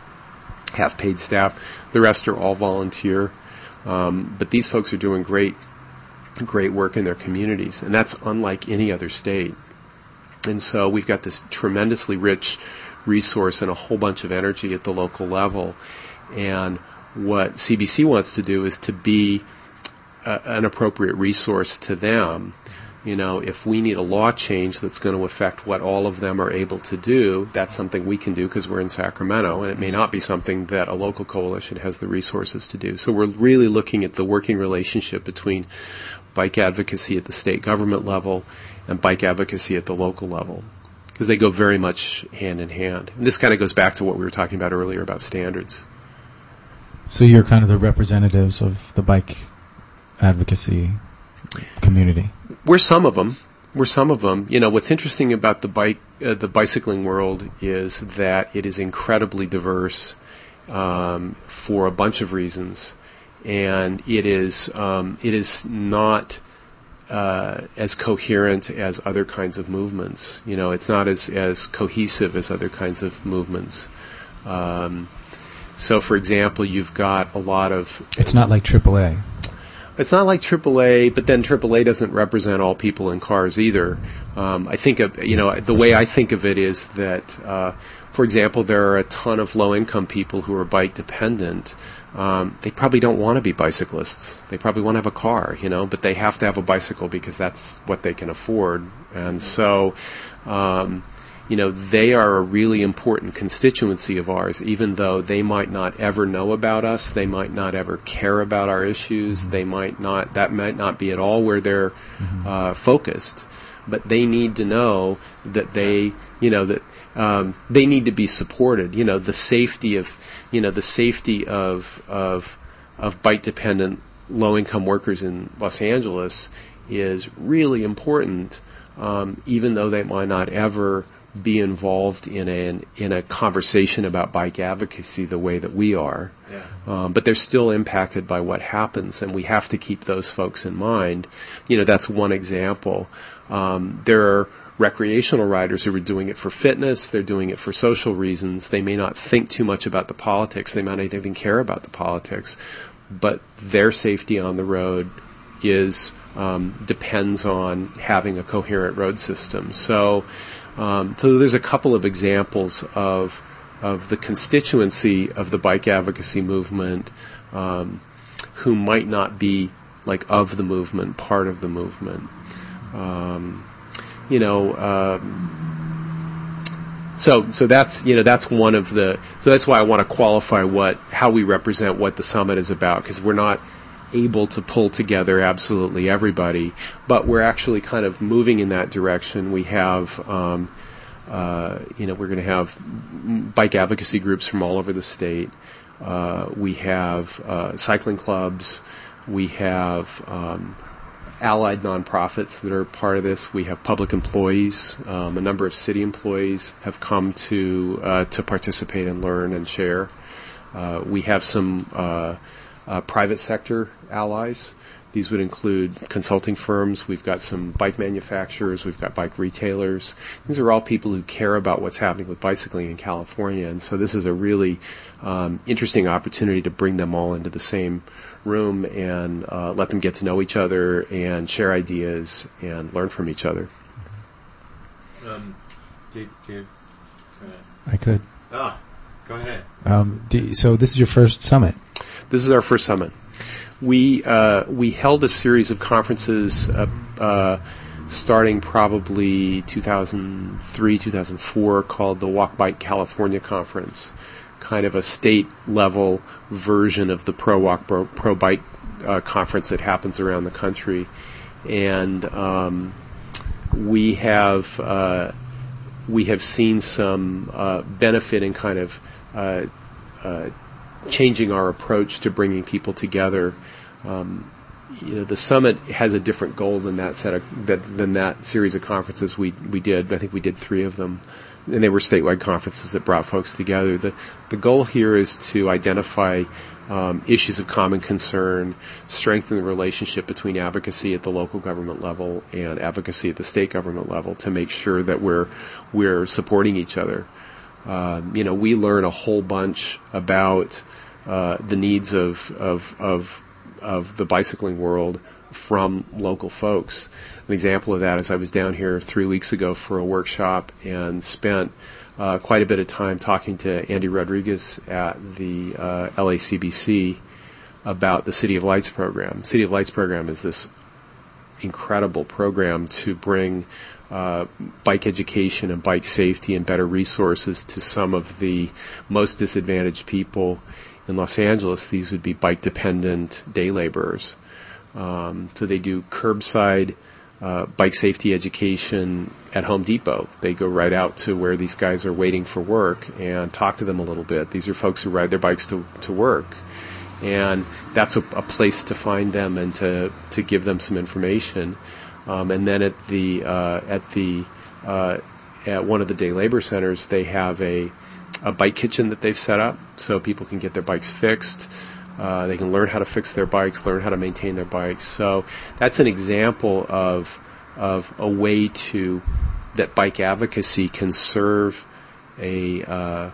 have paid staff. The rest are all volunteer. Um, but these folks are doing great great work in their communities, and that's unlike any other state. And so we've got this tremendously rich resource and a whole bunch of energy at the local level. And what CBC wants to do is to be a, an appropriate resource to them. You know, if we need a law change that's going to affect what all of them are able to do, that's something we can do because we're in Sacramento, and it may not be something that a local coalition has the resources to do. So we're really looking at the working relationship between bike advocacy at the state government level and bike advocacy at the local level because they go very much hand in hand. And this kind of goes back to what we were talking about earlier about standards. So you're kind of the representatives of the bike advocacy community. We're some of them. We're some of them. You know, what's interesting about the bike, uh, the bicycling world is that it is incredibly diverse um, for a bunch of reasons, and it is um, it is not uh, as coherent as other kinds of movements. You know, it's not as as cohesive as other kinds of movements. Um, so, for example, you've got a lot of It's not like AAA. it's not like AAA, but then AAA doesn't represent all people in cars either. Um, I think of you know the way I think of it is that, uh, for example, there are a ton of low-income people who are bike dependent. Um, they probably don't want to be bicyclists. They probably want to have a car, you know, but they have to have a bicycle because that's what they can afford. And so, um, you know, they are a really important constituency of ours, even though they might not ever know about us, they might not ever care about our issues, they might not, that might not be at all where they're uh, focused. But they need to know that they, you know, that um, they need to be supported. You know, the safety of, you know, the safety of of of bike dependent low income workers in Los Angeles is really important, um, even though they might not ever be involved in a in a conversation about bike advocacy the way that we are. Um, but they're still impacted by what happens, and we have to keep those folks in mind. You know, that's one example. Um, there are recreational riders who are doing it for fitness, they're doing it for social reasons. They may not think too much about the politics, they might not even care about the politics, but their safety on the road is um, depends on having a coherent road system. So, um, so there's a couple of examples of of the constituency of the bike advocacy movement um, who might not be like of the movement, part of the movement. Um, you know, um, so so that's you know that's one of the so that's why I want to qualify what how we represent what the summit is about because we're not able to pull together absolutely everybody, but we're actually kind of moving in that direction. We have. Um, uh, you know, we're going to have bike advocacy groups from all over the state. Uh, we have uh, cycling clubs. We have um, allied nonprofits that are part of this. We have public employees. Um, a number of city employees have come to uh, to participate and learn and share. Uh, we have some uh, uh, private sector allies. These would include consulting firms. We've got some bike manufacturers. We've got bike retailers. These are all people who care about what's happening with bicycling in California. And so this is a really um, interesting opportunity to bring them all into the same room and uh, let them get to know each other and share ideas and learn from each other. Um, Dave, Dave, go. I could. Ah, go ahead. Um, do, so this is your first summit. This is our first summit. We uh, we held a series of conferences uh, uh, starting probably 2003, 2004, called the Walk Bike California Conference, kind of a state level version of the Pro Walk Pro, Pro Bike uh, conference that happens around the country, and um, we have uh, we have seen some uh, benefit in kind of uh, uh, changing our approach to bringing people together. Um, you know, the summit has a different goal than that set of, that, than that series of conferences we we did. I think we did three of them, and they were statewide conferences that brought folks together. the The goal here is to identify um, issues of common concern, strengthen the relationship between advocacy at the local government level and advocacy at the state government level to make sure that we're we're supporting each other. Um, you know, we learn a whole bunch about uh, the needs of, of, of, of the bicycling world from local folks. An example of that is I was down here three weeks ago for a workshop and spent uh, quite a bit of time talking to Andy Rodriguez at the uh, LACBC about the City of Lights program. City of Lights program is this incredible program to bring uh, bike education and bike safety and better resources to some of the most disadvantaged people in Los Angeles. These would be bike dependent day laborers. Um, so they do curbside uh, bike safety education at Home Depot. They go right out to where these guys are waiting for work and talk to them a little bit. These are folks who ride their bikes to, to work. And that's a, a place to find them and to, to give them some information. Um, and then at the uh, at the uh, at one of the day labor centers, they have a a bike kitchen that they've set up so people can get their bikes fixed. Uh, they can learn how to fix their bikes, learn how to maintain their bikes. So that's an example of of a way to that bike advocacy can serve a uh,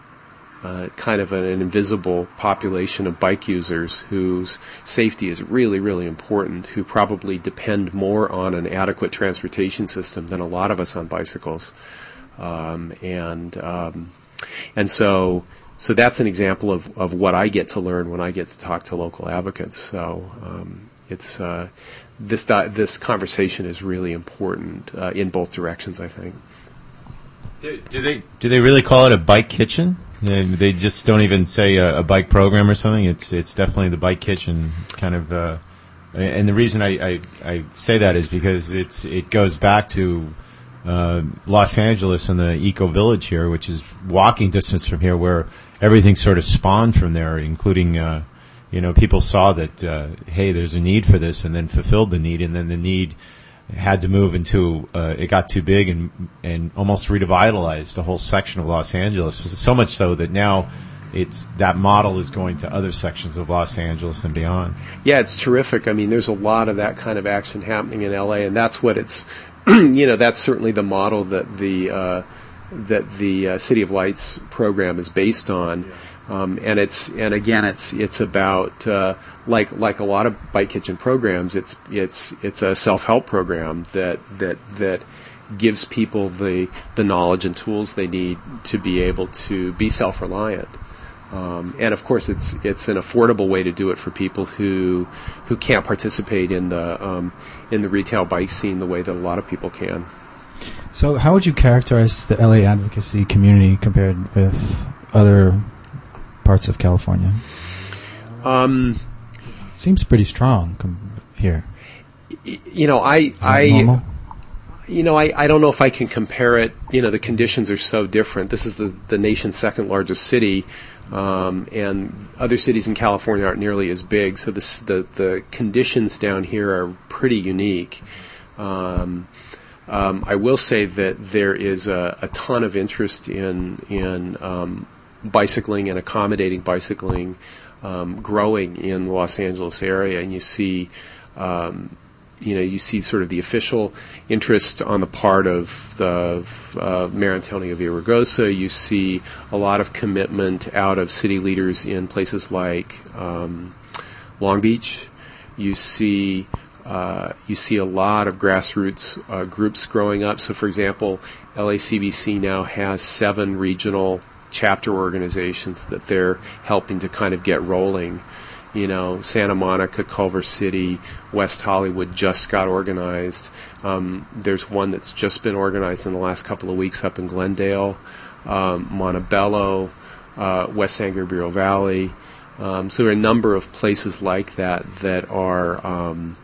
uh, kind of an, an, invisible population of bike users whose safety is really, really important, who probably depend more on an adequate transportation system than a lot of us on bicycles. Um, and um, and so so that's an example of, of what I get to learn when I get to talk to local advocates. So um, it's uh, this this conversation is really important uh, in both directions. I think. Do, do, they do they really call it a bike kitchen? They, they just don't even say a, a, bike program or something. It's it's definitely the bike kitchen kind of. Uh, and the reason I, I, I, say that is because it's it goes back to uh, Los Angeles and the Eco Village here, which is walking distance from here, where everything sort of spawned from there, including. Uh, you know, people saw that, uh, hey, there's a need for this, and then fulfilled the need, and then the need had to move into uh, it got too big and and almost revitalized a whole section of Los Angeles. So much so that now it's that model is going to other sections of Los Angeles and beyond. Yeah, it's terrific. I mean, there's a lot of that kind of action happening in LA, and that's what it's. [CLEARS THROAT] you know, that's certainly the model that the uh, that the uh, City of Lights program is based on. Um, and it's and again it's it's about uh, like like a lot of bike kitchen programs it's it's it's a self help program that that that gives people the the knowledge and tools they need to be able to be self reliant. Um, and of course, it's it's an affordable way to do it for people who who can't participate in the um, in the retail bike scene the way that a lot of people can. So, how would you characterize the LA advocacy community compared with other parts of California? Um, Seems pretty strong com- here. You know, I, I, normal? you know, I, I don't know if I can compare it. You know, the conditions are so different. This is the, the nation's second largest city, um, and other cities in California aren't nearly as big. So this, the the conditions down here are pretty unique. Um, um, I will say that there is a, a ton of interest in in um, bicycling and accommodating bicycling um, growing in the Los Angeles area, and you see, um, you know, you see sort of the official interest on the part of the uh, Mayor Antonio Villaraigosa. You see a lot of commitment out of city leaders in places like um, Long Beach. You see. Uh, you see a lot of grassroots uh, groups growing up. So, for example, LACBC now has seven regional chapter organizations that they're helping to kind of get rolling. You know, Santa Monica, Culver City, West Hollywood just got organized. Um, there's one that's just been organized in the last couple of weeks up in Glendale, um, Montebello, uh, West San Gabriel Valley. Um, so there are a number of places like that that are um,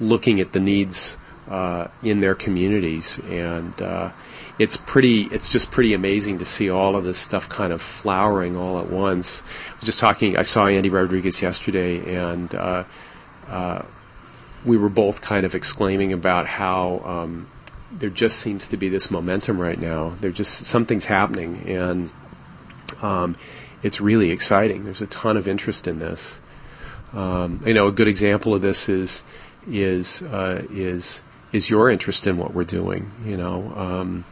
looking at the needs uh, in their communities and uh, it's pretty it's just pretty amazing to see all of this stuff kind of flowering all at once. I was just talking I saw Andy Rodriguez yesterday and uh, uh, we were both kind of exclaiming about how um, there just seems to be this momentum right now. There just something's happening and um, it's really exciting. There's a ton of interest in this. Um, you know, a good example of this is is uh, is is your interest in what we're doing. You know, um,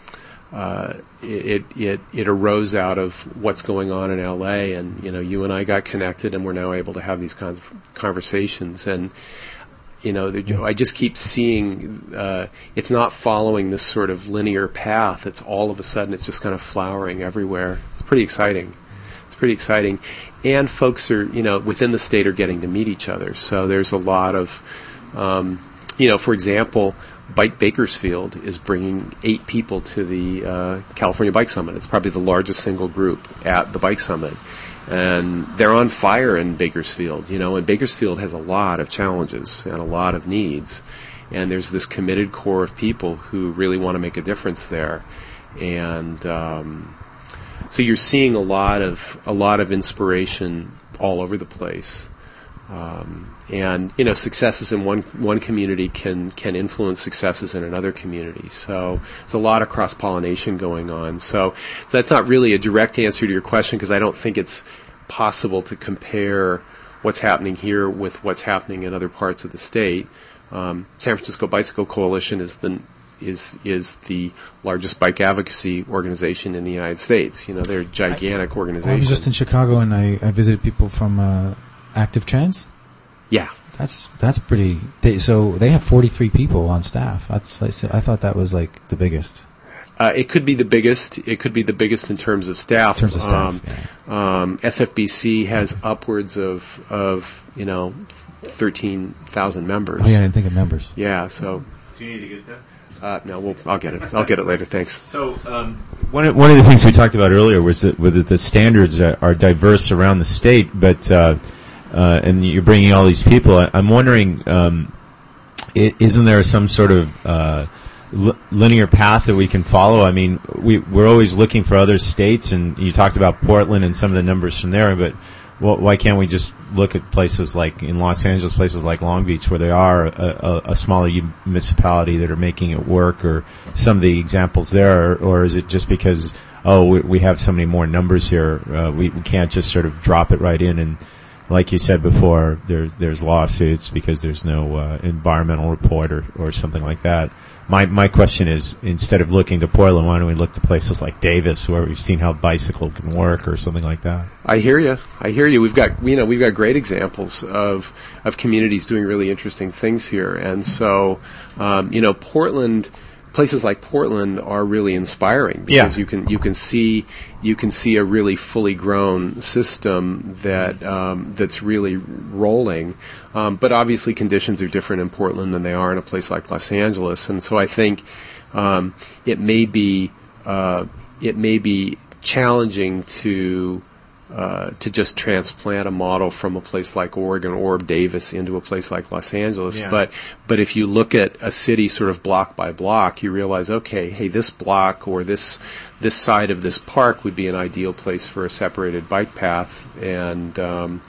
uh, it, it it arose out of what's going on in LA, and you know, you and I got connected, and we're now able to have these kinds of conversations. And you know, they're- I just keep seeing uh, it's not following this sort of linear path. It's all of a sudden it's just kind of flowering everywhere. It's pretty exciting. It's pretty exciting, and folks are you know within the state are getting to meet each other. So there's a lot of, um, you know, for example. Bike Bakersfield is bringing eight people to the uh, California Bike Summit. It's probably the largest single group at the Bike Summit and they're on fire in Bakersfield, you know, and Bakersfield has a lot of challenges and a lot of needs. And there's this committed core of people who really want to make a difference there. And um, so you're seeing a lot of a lot of inspiration all over the place. Um, and you know, successes in one one community can can influence successes in another community. So there's a lot of cross pollination going on. So so that's not really a direct answer to your question because I don't think it's possible to compare what's happening here with what's happening in other parts of the state. Um, San Francisco Bicycle Coalition is the is is the largest bike advocacy organization in the United States. You know, they're a gigantic organization. I was just in Chicago and I, I visited people from uh, Active Trans. yeah. That's that's pretty. They, so they have 43 people on staff. That's I I thought that was like the biggest Uh, it could be the biggest. It could be the biggest in terms of staff. in terms of staff. Um, yeah. um, SFBC has upwards of of you know thirteen thousand members. Oh yeah, I didn't think of members. Yeah, So Do you need to get that? uh, no, we'll, I'll get it. I'll get it later. Thanks. So um, one of, one of the things we talked about earlier was that whether the standards are, are diverse around the state, but uh, uh, and you're bringing all these people. I, I'm wondering, um, isn't there some sort of uh, li- linear path that we can follow? I mean, we we're always looking for other states, and you talked about Portland and some of the numbers from there, but. wh- Why can't we just look at places like in Los Angeles, places like Long Beach, where they are a, a, a smaller municipality that are making it work, or some of the examples there, or, or is it just because oh we, we have so many more numbers here, uh, we, we can't just sort of drop it right in and like you said before, there's there's lawsuits because there's no uh, environmental report or, or something like that. My my question is, instead of looking to Portland, why don't we look to places like Davis, where we've seen how bicycle can work, or something like that? I hear you. I hear you. We've got you know we've got great examples of of communities doing really interesting things here, and so um, you know Portland. Places like Portland are really inspiring because Yeah. you can you can see you can see a really fully grown system that um, that's really rolling. Um, but obviously, conditions are different in Portland than they are in a place like Los Angeles, and so I think um, it may be uh, it may be challenging to uh, to just transplant a model from a place like Oregon or Davis into a place like Los Angeles. Yeah. But but if you look at a city sort of block by block, you realize, okay, hey, this block or this this side of this park would be an ideal place for a separated bike path and um,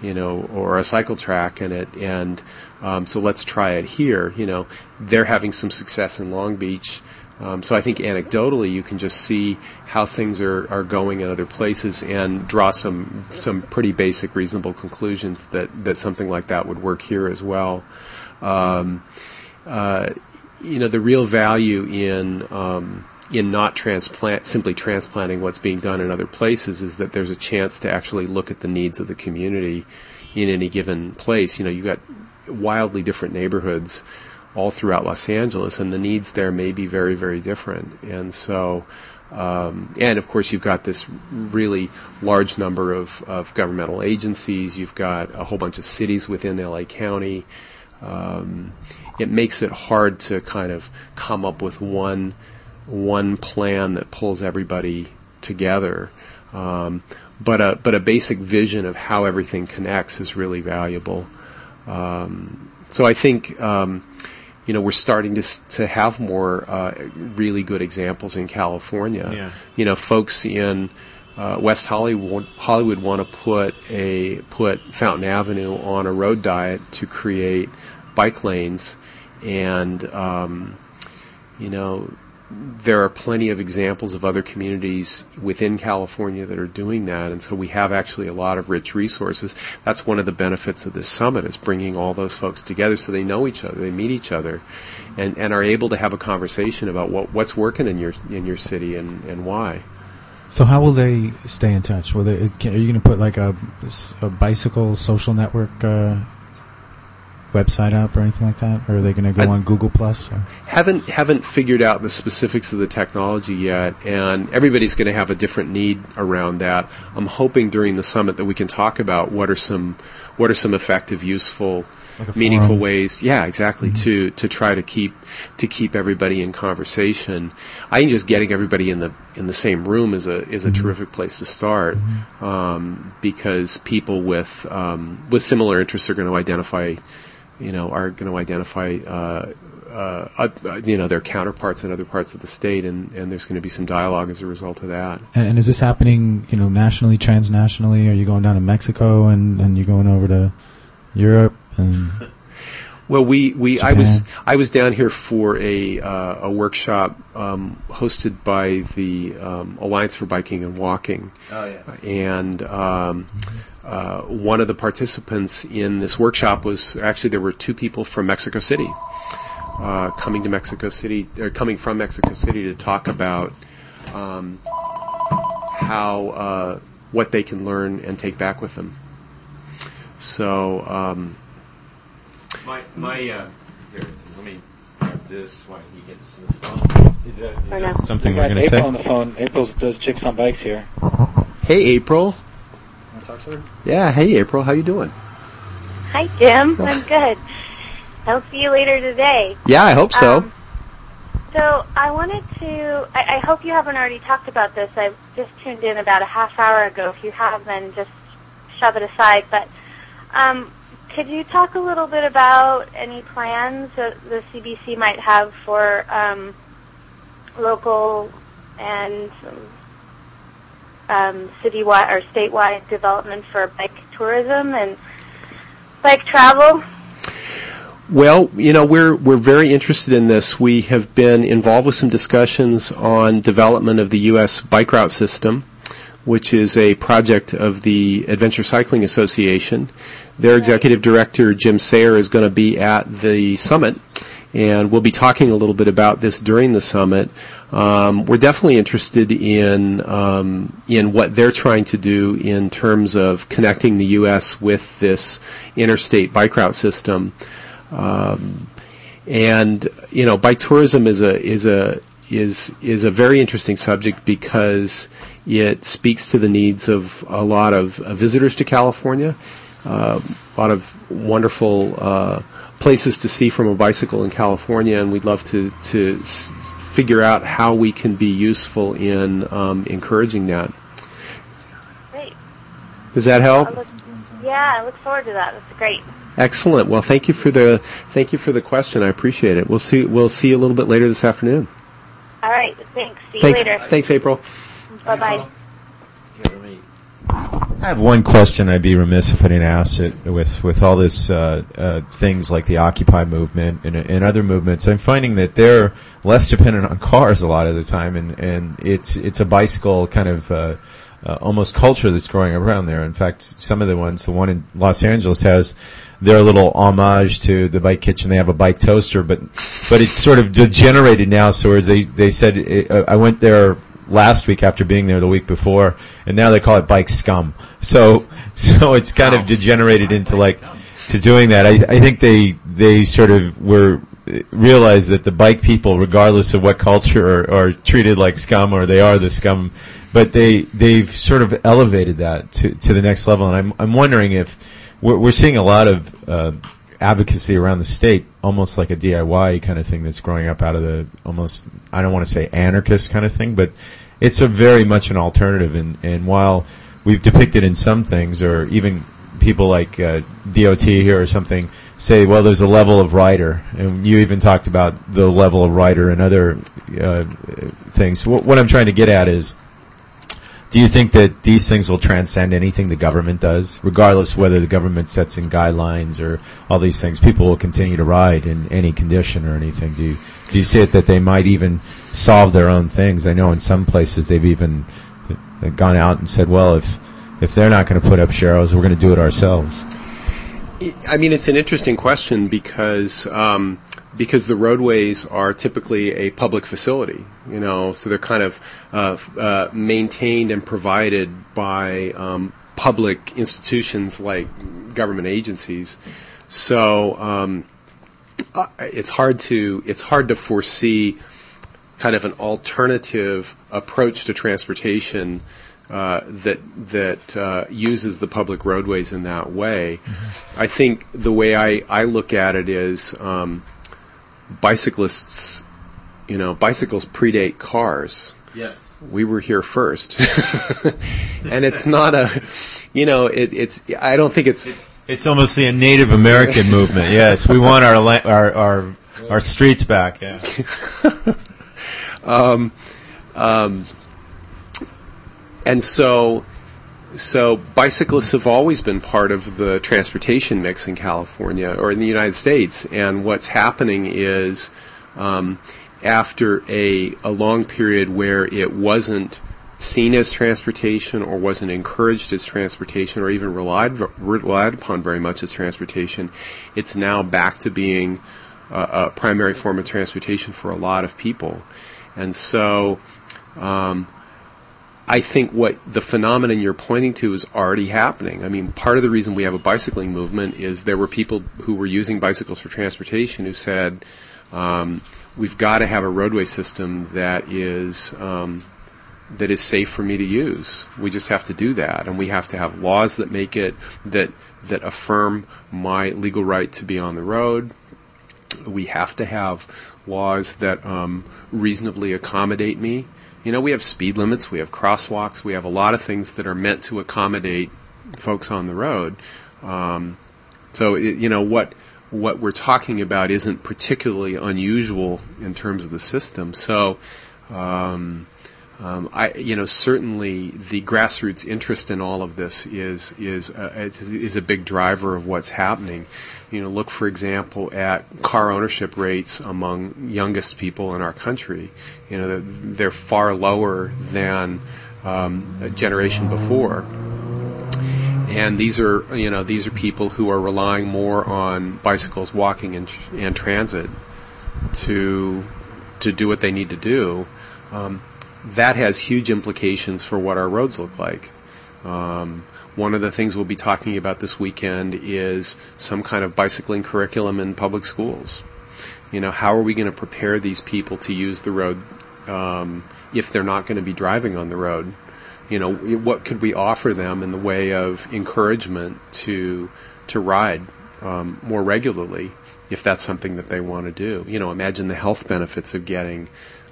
you know or a cycle track and it and um, so let's try it here. You know, they're having some success in Long Beach. Um, so I think anecdotally, you can just see how things are, are going in other places and draw some some pretty basic, reasonable conclusions that, that something like that would work here as well. Um, uh, you know, the real value in um, in not transplant simply transplanting what's being done in other places is that there's a chance to actually look at the needs of the community in any given place. You know, you've got wildly different neighborhoods all throughout Los Angeles, and the needs there may be very, very different. And so, um, and of course, you've got this really large number of, of governmental agencies. You've got a whole bunch of cities within LA County. Um, it makes it hard to kind of come up with one one plan that pulls everybody together. Um, but a but a basic vision of how everything connects is really valuable. Um, so I think um, you know we're starting to to have more uh, really good examples in California. Yeah. You know, folks in uh, West Hollywood Hollywood want to put a put Fountain Avenue on a road diet to create bike lanes, and um, you know there are plenty of examples of other communities within California that are doing that, and so we have actually a lot of rich resources. That's one of the benefits of this summit is bringing all those folks together so they know each other, they meet each other, and, and are able to have a conversation about what, what's working in your in your city and, and why. So how will they stay in touch? Will they, can, are you going to put like a, a bicycle social network uh, website up or anything like that? Or are they going to go I- on Google Plus? Or? haven't haven't figured out the specifics of the technology yet, and everybody's going to have a different need around that. I'm hoping during the summit that we can talk about what are some what are some effective, useful, Like meaningful forum. ways. Yeah, exactly. Mm-hmm. To to try to keep to keep everybody in conversation. I think just getting everybody in the in the same room is a is a Mm-hmm. terrific place to start um, because people with um, with similar interests are going to identify you know, are going to identify, uh, uh, uh, you know, their counterparts in other parts of the state, and, and there's going to be some dialogue as a result of that. And, and is this happening, you know, nationally, transnationally? Are you going down to Mexico and, and you're going over to Europe? And Well, we, we I was I was down here for a uh, a workshop um, hosted by the um, Alliance for Biking and Walking. Oh yes. and um, uh, one of the participants in this workshop was actually there were two people from Mexico City uh, coming to Mexico City or coming from Mexico City to talk about um, how uh, what they can learn and take back with them. So um, My my uh, here, let me grab this while he gets to the phone. Is that, is that something we're got going to take? April on the phone. April does chicks on bikes here. hey April, Want to talk to her? yeah, hey April, how you doing? Hi, Jim. I'm good. I'll see you later today. Yeah, I hope so. Um, so I wanted to. I, I hope you haven't already talked about this. I just tuned in about a half hour ago. If you have, then just shove it aside. But um, could you talk a little bit about any plans that the CBC might have for um, local and um, citywide or statewide development for bike tourism and bike travel? Well, you know, we're we're very interested in this. We have been involved with some discussions on development of the U.S. bike route system, which is a project of the Adventure Cycling Association. Their executive director Jim Sayer is going to be at the summit, and we'll be talking a little bit about this during the summit. Um, we're definitely interested in um, in what they're trying to do in terms of connecting the U.S. with this interstate bike route system. Um, and you know, bike tourism is a is a is is a very interesting subject because it speaks to the needs of a lot of uh, visitors to California, uh, a lot of wonderful uh, places to see from a bicycle in California, and we'd love to to s- figure out how we can be useful in um, encouraging that. Great. Does that help? I look, yeah, I look forward to that. That's great. Excellent. Well, thank you for the thank you for the question. I appreciate it. We'll see we'll see you a little bit later this afternoon. All right. Thanks. See Thanks. you later. Thanks, April. Bye bye. I have one question. I'd be remiss if I didn't ask it. With with all this uh, uh, things like the Occupy movement and, and other movements, I'm finding that they're less dependent on cars a lot of the time, and, and it's it's a bicycle kind of uh, uh, almost culture that's growing around there. In fact, some of the ones, the one in Los Angeles has their little homage to the bike kitchen. They have a bike toaster, but but it's sort of degenerated now. So as they they said, uh, I went there last week after being there the week before, and now they call it bike scum. So [LAUGHS] so it's kind of degenerated into like to doing that. I, I think they they sort of were realized that the bike people, regardless of what culture, are, are treated like scum or they are the scum. But they they've sort of elevated that to to the next level, and I'm I'm wondering if we're, we're seeing a lot of uh, advocacy around the state, almost like a DIY kind of thing that's growing up out of the almost I don't want to say anarchist kind of thing, but it's a very much an alternative. And and while we've depicted in some things, or even people like uh, DOT here or something say, well, there's a level of rider, and you even talked about the level of rider and other uh, things. What, what I'm trying to get at is. Do you think that these things will transcend anything the government does, regardless whether the government sets in guidelines or all these things? People will continue to ride in any condition or anything. Do you do you see it that they might even solve their own things? I know in some places they've even uh, gone out and said, "Well, if if they're not going to put up sharrows, we're going to do it ourselves." I mean, it's an interesting question because um, because the roadways are typically a public facility, you know, so they're kind of uh, uh, maintained and provided by um, public institutions like government agencies. So um, it's hard to it's hard to foresee kind of an alternative approach to transportation uh, that that uh, uses the public roadways in that way. I think the way I, I look at it is um, bicyclists, you know, bicycles predate cars. Yes. We were here first, [LAUGHS] and it's not a, you know, it, it's. I don't think it's. It's almost the Native American [LAUGHS] movement. Yes, we want our la- our our, our streets back. Yeah. [LAUGHS] um, um, and so, so bicyclists have always been part of the transportation mix in California or in the United States. And what's happening is, um, after a a long period where it wasn't seen as transportation or wasn't encouraged as transportation or even relied relied upon very much as transportation, it's now back to being a, a primary form of transportation for a lot of people. And so, um, I think what the phenomenon you're pointing to is already happening. I mean, part of the reason we have a bicycling movement is there were people who were using bicycles for transportation who said, um, we've got to have a roadway system that is um, that is safe for me to use. We just have to do that, and we have to have laws that make it that that affirm my legal right to be on the road. We have to have laws that um, reasonably accommodate me. You know, we have speed limits, we have crosswalks, we have a lot of things that are meant to accommodate folks on the road. Um, so, it, you know, what what we're talking about isn't particularly unusual in terms of the system. So, um, um, I, you know, certainly the grassroots interest in all of this is is uh, is, is a big driver of what's happening. You know, look for example at car ownership rates among youngest people in our country. You know, they're far lower than um, a generation before and these are you know these are people who are relying more on bicycles, walking, and, and transit to to do what they need to do. Um, that has huge implications for what our roads look like. Um, one of the things we'll be talking about this weekend is some kind of bicycling curriculum in public schools. You know, how are we going to prepare these people to use the road um, if they're not going to be driving on the road? you know, what could we offer them in the way of encouragement to to ride um, more regularly if that's something that they want to do? You know, imagine the health benefits of getting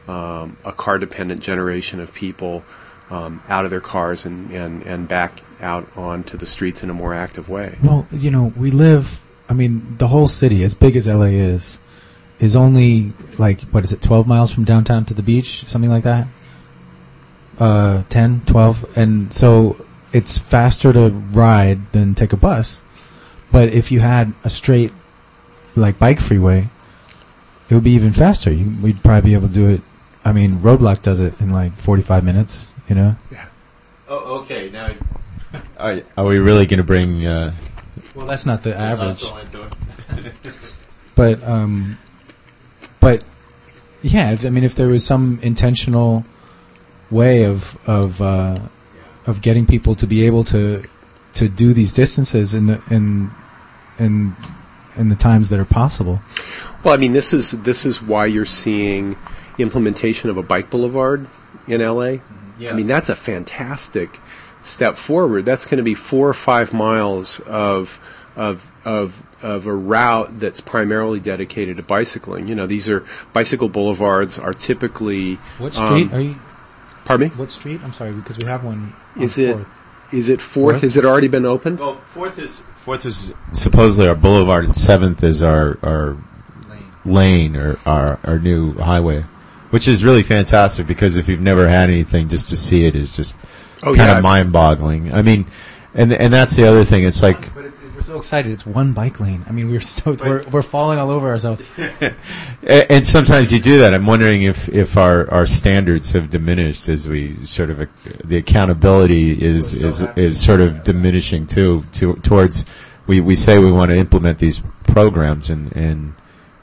um, a car dependent generation of people um, out of their cars and, and, and back out onto the streets in a more active way. Well, you know, we live, I mean, the whole city, as big as LA is, is only like, what is it, 12 miles from downtown to the beach? Something like that? uh, 10, 12, and so it's faster to ride than take a bus. But if you had a straight, like bike freeway, it would be even faster. You, we'd probably be able to do it. I mean, Roadblock does it in like 45 minutes. You know. Yeah. Oh, okay. Now, are, are we really going to bring? Uh, well, that's not the average. [LAUGHS] but um, but yeah, if, I mean, if there was some intentional way of of uh, of getting people to be able to to do these distances in the in in in the times that are possible. Well, I mean, this is this is why you're seeing implementation of a bike boulevard in LA. Yes. I mean, that's a fantastic step forward. That's going to be four or five miles of of of of a route that's primarily dedicated to bicycling. You know, these are bicycle boulevards are typically what street um, are you? Pardon me? What street? I'm sorry, because we have one. On is it? Fourth. Is it fourth? Fourth? Has it already been opened? Well, fourth is fourth is supposedly our boulevard, and seventh is our our lane, or our our new highway, which is really fantastic because if you've never had anything, just to see it is just Oh, kind yeah. of mind-boggling. I mean, and and that's the other thing. It's like But it, it- we're so excited. It's one bike lane. I mean, we're so we're, we're falling all over ourselves. [LAUGHS] And sometimes you do that. I'm wondering if, if our, our standards have diminished as we sort of uh, the accountability is is, is sort of diminishing too to, towards we, we say we want to implement these programs and, and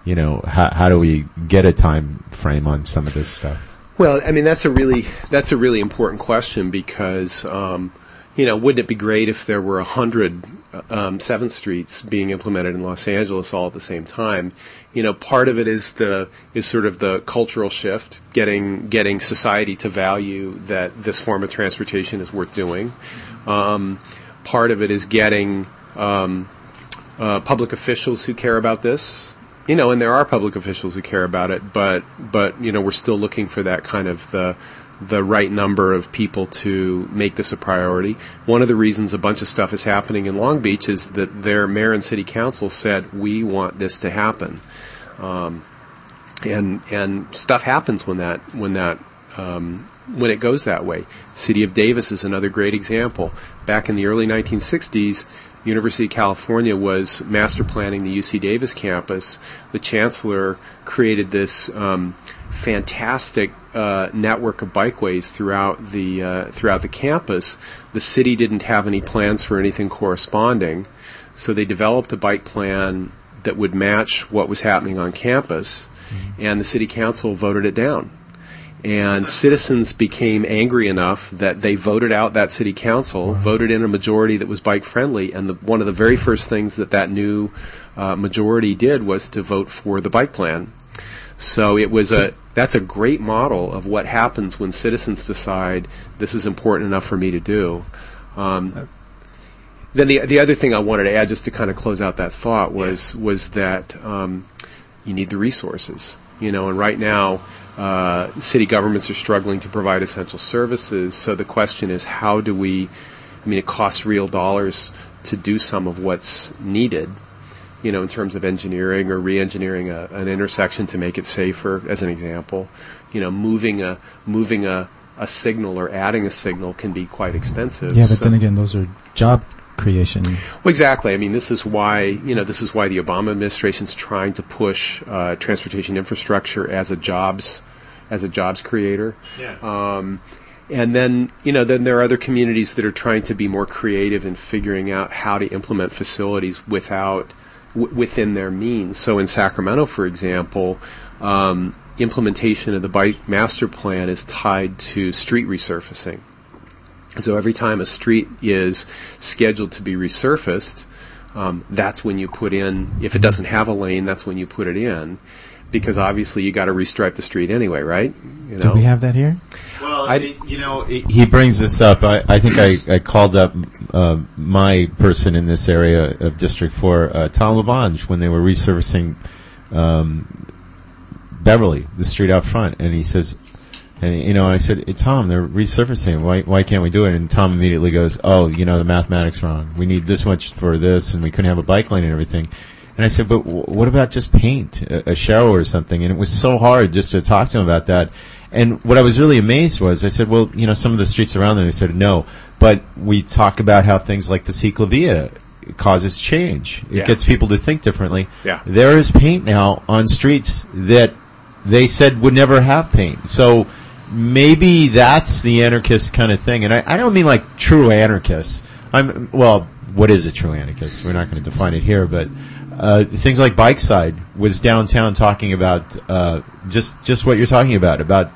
you know how, how do we get a time frame on some of this stuff? Well, I mean that's a really that's a really important question because um, you know wouldn't it be great if there were a hundred um, Seventh Streets being implemented in Los Angeles all at the same time. You know, part of it is the is sort of the cultural shift, getting getting society to value that this form of transportation is worth doing. Um, part of it is getting um, uh, public officials who care about this. You know, and there are public officials who care about it, but but you know, we're still looking for that kind of the the right number of people to make this a priority. One of the reasons a bunch of stuff is happening in Long Beach is that their mayor and city council said we want this to happen, um, and and stuff happens when that when that um, when it goes that way. City of Davis is another great example. Back in the early 1960s, University of California was master planning the UC Davis campus. The chancellor created this um, fantastic uh, network of bikeways throughout the uh, throughout the campus. The city didn't have any plans for anything corresponding, so they developed a bike plan that would match what was happening on campus, and the city council voted it down. And citizens became angry enough that they voted out that city council, voted in a majority that was bike friendly, and the, one of the very first things that that new uh, majority did was to vote for the bike plan. So it was a that's a great model of what happens when citizens decide this is important enough for me to do. Um, then the the other thing I wanted to add, just to kind of close out that thought, was was that um, you need the resources. You know, and right now, uh, city governments are struggling to provide essential services. So the question is, how do we? I mean, it costs real dollars to do some of what's needed you know, in terms of engineering or re-engineering a, an intersection to make it safer, as an example. You know, moving a moving a, a signal or adding a signal can be quite expensive. Yeah, but So- then again, those are job creation. well, exactly. I mean, this is why you know this is why the Obama administration is trying to push uh, transportation infrastructure as a jobs as a jobs creator. Yeah. Um, and then you know then there are other communities that are trying to be more creative in figuring out how to implement facilities without w- within their means. So in Sacramento, for example. Um, implementation of the bike master plan is tied to street resurfacing. So every time a street is scheduled to be resurfaced, um, that's when you put in. If it doesn't have a lane, that's when you put it in, because obviously you got to restripe the street anyway, right? You Do we have that here? Well, I- you know, he brings this up. I, I think I, I called up uh, my person in this area of District 4, uh, Tom LaBonge, when they were resurfacing um, Beverly, the street out front. And he says, and you know, I said, hey, Tom, they're resurfacing. Why, why can't we do it? And Tom immediately goes, oh, you know, the mathematics wrong. We need this much for this, and we couldn't have a bike lane and everything. And I said, but w- what about just paint, a, a sharrow or something? And it was so hard just to talk to him about that. And what I was really amazed was, I said, well, you know, some of the streets around there, they said, no. But we talk about how things like the Ciclavia causes change. It Yeah. gets people to think differently. Yeah. There is paint now on streets that they said would never have paint. So maybe that's the anarchist kind of thing. And I, I don't mean like true anarchists. I'm, well, what is a true anarchist? We're not going to define it here, but, uh, things like Bike Side was downtown talking about, uh, just, just what you're talking about, about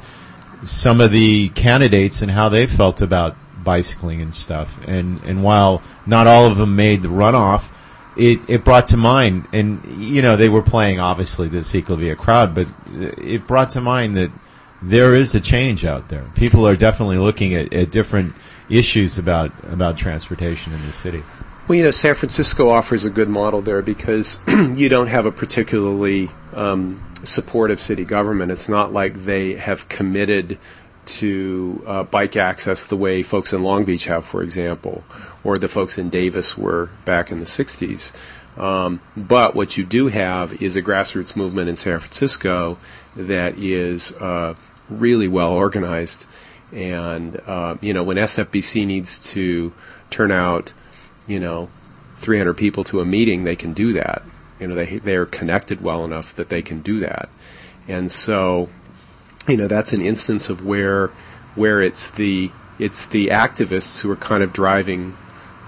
some of the candidates and how they felt about bicycling and stuff. And, and while not all of them made the runoff, it, it brought to mind, and you know, they were playing obviously the Ciclavia crowd, but it brought to mind that there is a change out there. People are definitely looking at, at different issues about, about transportation in the city. Well, you know, San Francisco offers a good model there because [CLEARS THROAT] you don't have a particularly um, supportive city government. It's not like they have committed to uh, bike access the way folks in Long Beach have, for example, or the folks in Davis were back in the 60s. Um, but what you do have is a grassroots movement in San Francisco that is uh, really well organized. And, uh, you know, when SFBC needs to turn out you know, 300 people to a meeting, they can do that. You know, they they're connected well enough that they can do that. And so, you know, that's an instance of where where it's the it's the activists who are kind of driving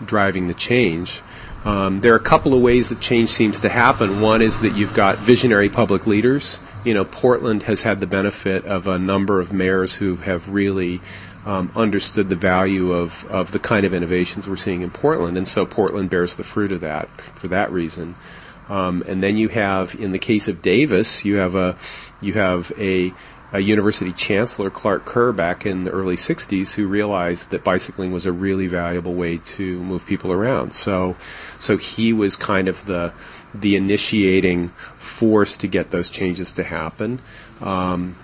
driving the change. Um, there are a couple of ways that change seems to happen. One is that you've got visionary public leaders. You know, Portland has had the benefit of a number of mayors who have really um, understood the value of, of the kind of innovations we're seeing in Portland, and so Portland bears the fruit of that for that reason. Um, and then you have, in the case of Davis, you have a you have a a university chancellor, Clark Kerr, back in the early 60s, who realized that bicycling was a really valuable way to move people around. So, so he was kind of the, the initiating force to get those changes to happen. Um,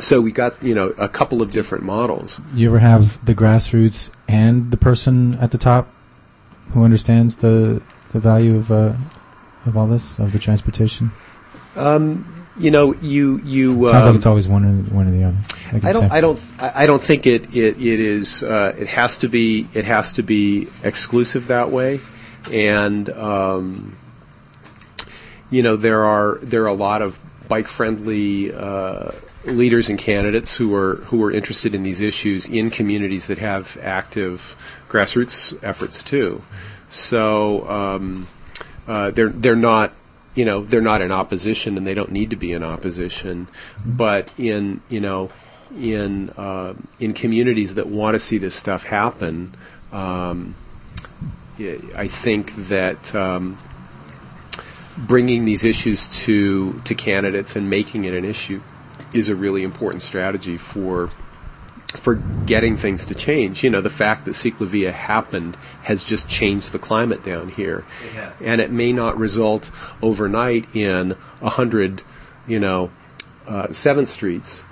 so we got, you know, a couple of different models. You ever have the grassroots and the person at the top who understands the the value of uh, of all this of the transportation? Um, you know, you you Sounds um, like it's always one or one or the other. Like I don't. separate. I don't. I I don't think it. It, it is. Uh, it has to be. It has to be exclusive that way, and um, you know there are there are a lot of bike friendly uh, leaders and candidates who are who are interested in these issues in communities that have active grassroots efforts too. So um, uh, they're they're not you know they're not in opposition and they don't need to be in opposition, but in you know in uh, in communities that want to see this stuff happen, um, I think that. Um, bringing these issues to to candidates and making it an issue is a really important strategy for for getting things to change. You know, the fact that Ciclavia happened has just changed the climate down here. It has. And it may not result overnight in a hundred, you know, uh, Seventh Streets,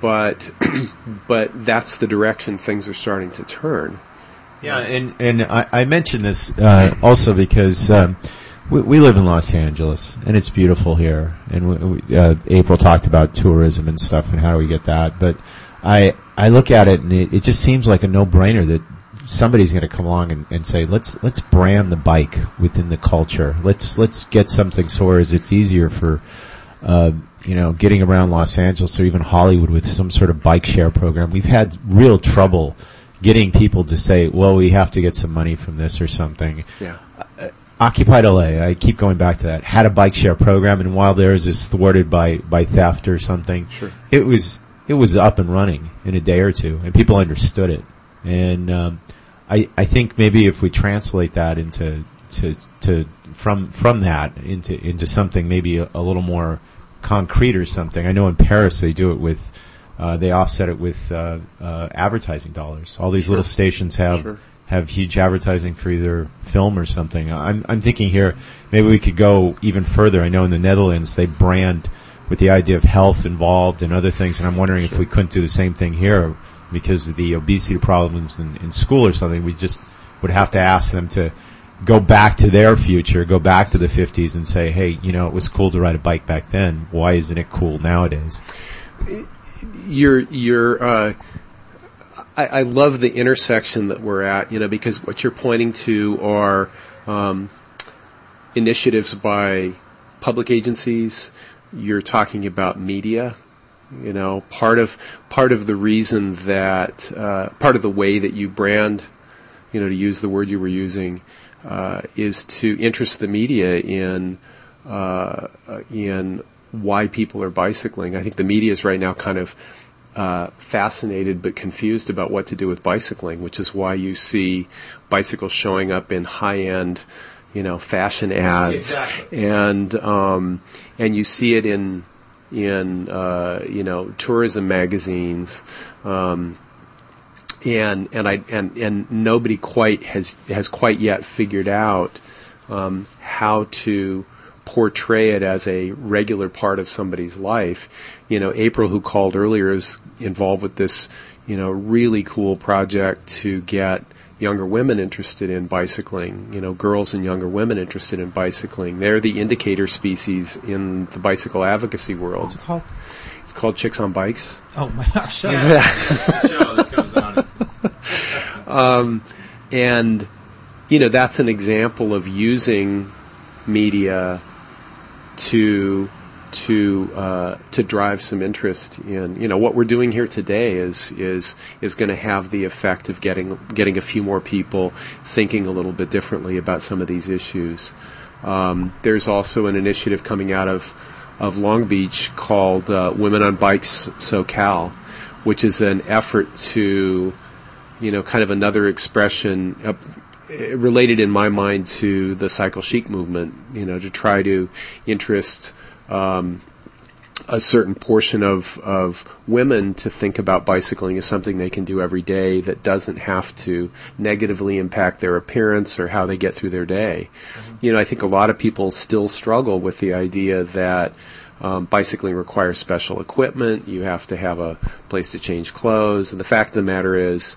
but [CLEARS THROAT] but that's the direction things are starting to turn. Yeah, and and I, I mention this uh, also because um, we, we live in Los Angeles and it's beautiful here. And we, uh, April talked about tourism and stuff and how do we get that. But I I look at it and it, it just seems like a no brainer that somebody's going to come along and, and say let's let's brand the bike within the culture. Let's let's get something so as it's easier for. Uh, you know, getting around Los Angeles or even Hollywood with some sort of bike share program. We've had real trouble getting people to say, well, we have to get some money from this or something. Yeah. Occupied LA, I keep going back to that, had a bike share program, and while theirs is thwarted by, by theft or something, Sure. it was it was up and running in a day or two, and people understood it. And um, I I think maybe if we translate that into to to from from that into into something maybe a, a little more concrete or something. I know in Paris they do it with. Uh, they offset it with uh, uh, advertising dollars. All these Sure. little stations have Sure. Have huge advertising for either film or something. I'm I'm thinking here maybe we could go even further. I know in the Netherlands they brand with the idea of health involved and other things, and I'm wondering if we couldn't do the same thing here because of the obesity problems in, in school or something. We just would have to ask them to go back to their future, go back to the 50s and say, hey, you know, it was cool to ride a bike back then. Why isn't it cool nowadays? you're you're uh, I, I love the intersection that we're at, you know, because what you're pointing to are um, initiatives by public agencies. You're talking about media. You know, part of part of the reason that uh, part of the way that you brand, you know, to use the word you were using, uh, is to interest the media in uh, in why people are bicycling. I think the media is right now kind of uh, fascinated but confused about what to do with bicycling, which is why you see bicycles showing up in high-end, you know, fashion ads, Exactly. and um, and you see it in in uh, you know tourism magazines. Um, and and I and and nobody quite has has quite yet figured out um, how to portray it as a regular part of somebody's life. You know, April, who called earlier, is involved with this, you know, really cool project to get younger women interested in bicycling. You know, girls and younger women interested in bicycling. They're the indicator species in the bicycle advocacy world. What's it called? It's called Chicks on Bikes. Oh my [LAUGHS] gosh! shut up. show that comes on. [LAUGHS] Um, and you know that's an example of using media to to uh, to drive some interest in you know what we're doing here today is is is going to have the effect of getting getting a few more people thinking a little bit differently about some of these issues. Um, there's also an initiative coming out of of Long Beach called uh, Women on Bikes SoCal, which is an effort to, you know, kind of another expression uh, related in my mind to the cycle chic movement. You know, to try to interest. Um, a certain portion of, of women to think about bicycling as something they can do every day that doesn't have to negatively impact their appearance or how they get through their day. You know, I think a lot of people still struggle with the idea that um, bicycling requires special equipment. You have to have a place to change clothes. And the fact of the matter is,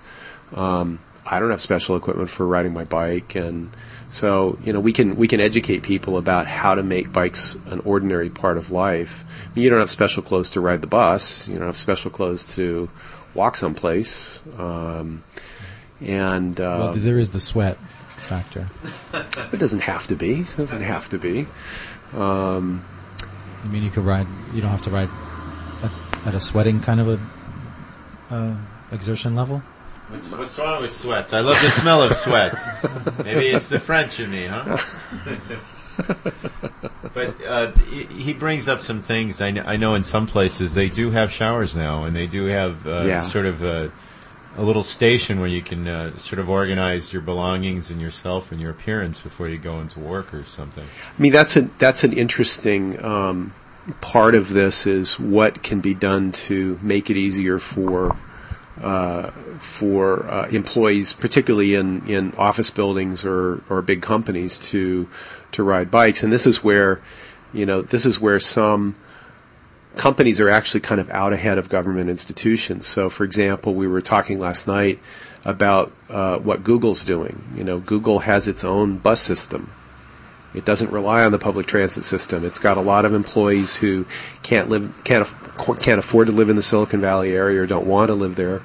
um, I don't have special equipment for riding my bike, and so you know we can we can educate people about how to make bikes an ordinary part of life. You don't have special clothes to ride the bus. You don't have special clothes to walk someplace. Um, and uh, well, there is the sweat factor. [LAUGHS] it doesn't have to be. It doesn't have to be. Um, I mean, you could ride. You don't have to ride at, at a sweating kind of a uh, exertion level. What's, what's wrong with sweat? I love the smell of sweat. Maybe it's the French in me, huh? [LAUGHS] but uh, he, brings up some things. I know, I know in some places they do have showers now, and they do have uh, Yeah. sort of a, a little station where you can uh, sort of organize your belongings and yourself and your appearance before you go into work or something. I mean, that's a that's an interesting um, part of this is what can be done to make it easier for uh, for uh, employees, particularly in, in office buildings or, or big companies, to to ride bikes. And this is where, you know, this is where some companies are actually kind of out ahead of government institutions. So, for example, we were talking last night about uh, what Google's doing. You know, Google has its own bus system. It doesn't rely on the public transit system. It's got a lot of employees who can't live, can't, can't afford to live in the Silicon Valley area or don't want to live there.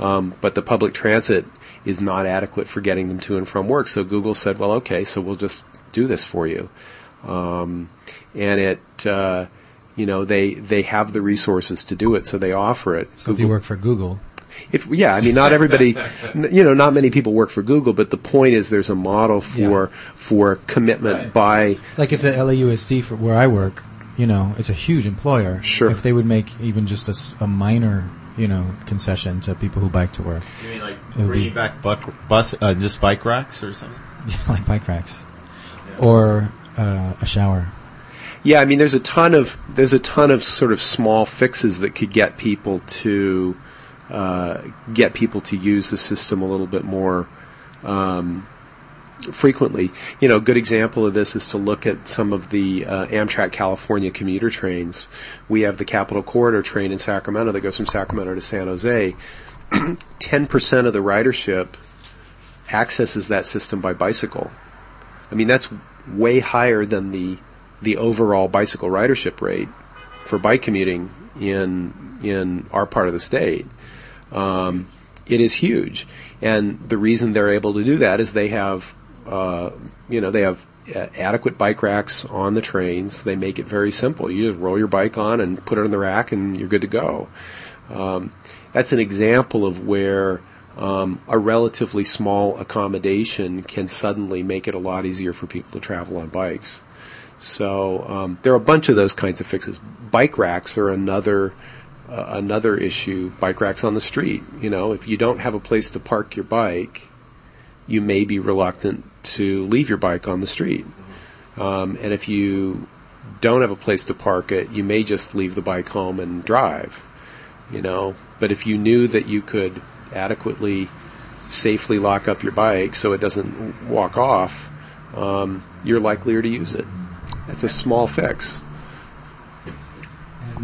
Um, but the public transit is not adequate for getting them to and from work. So Google said, well, okay, so we'll just do this for you. Um, and it, uh, you know, they, they have the resources to do it, so they offer it. So if you work for Google, If yeah, I mean, not everybody, [LAUGHS] you know, not many people work for Google, but the point is, there's a model for for commitment by like if the LAUSD for where I work, you know, it's a huge employer. Sure. If they would make even just a minor, you know, concession to people who bike to work, You mean like It bringing back buck, bus, uh, just bike racks or something? Yeah, [LAUGHS] like bike racks, or uh, a shower. Yeah, I mean, there's a ton of there's a ton of sort of small fixes that could get people to get people to use the system a little bit more um, frequently. You know, a good example of this is to look at some of the uh, Amtrak California commuter trains. We have the Capitol Corridor train in Sacramento that goes from Sacramento to San Jose. [CLEARS THROAT] Ten percent of the ridership accesses that system by bicycle. I mean, that's way higher than the the overall bicycle ridership rate for bike commuting in in our part of the state. Um, it is huge, and the reason they're able to do that is they have, uh, you know, they have uh, adequate bike racks on the trains. They make it very simple. You just roll your bike on and put it on the rack, and you're good to go. Um, that's an example of where um, a relatively small accommodation can suddenly make it a lot easier for people to travel on bikes. So um, there are a bunch of those kinds of fixes. Bike racks are another another issue. Bike racks on the street. You know, if you don't have a place to park your bike, you may be reluctant to leave your bike on the street. Um, and if you don't have a place to park it, you may just leave the bike home and drive. You know, but if you knew that you could adequately, safely lock up your bike so it doesn't walk off, um, you're likelier to use it. That's a small fix.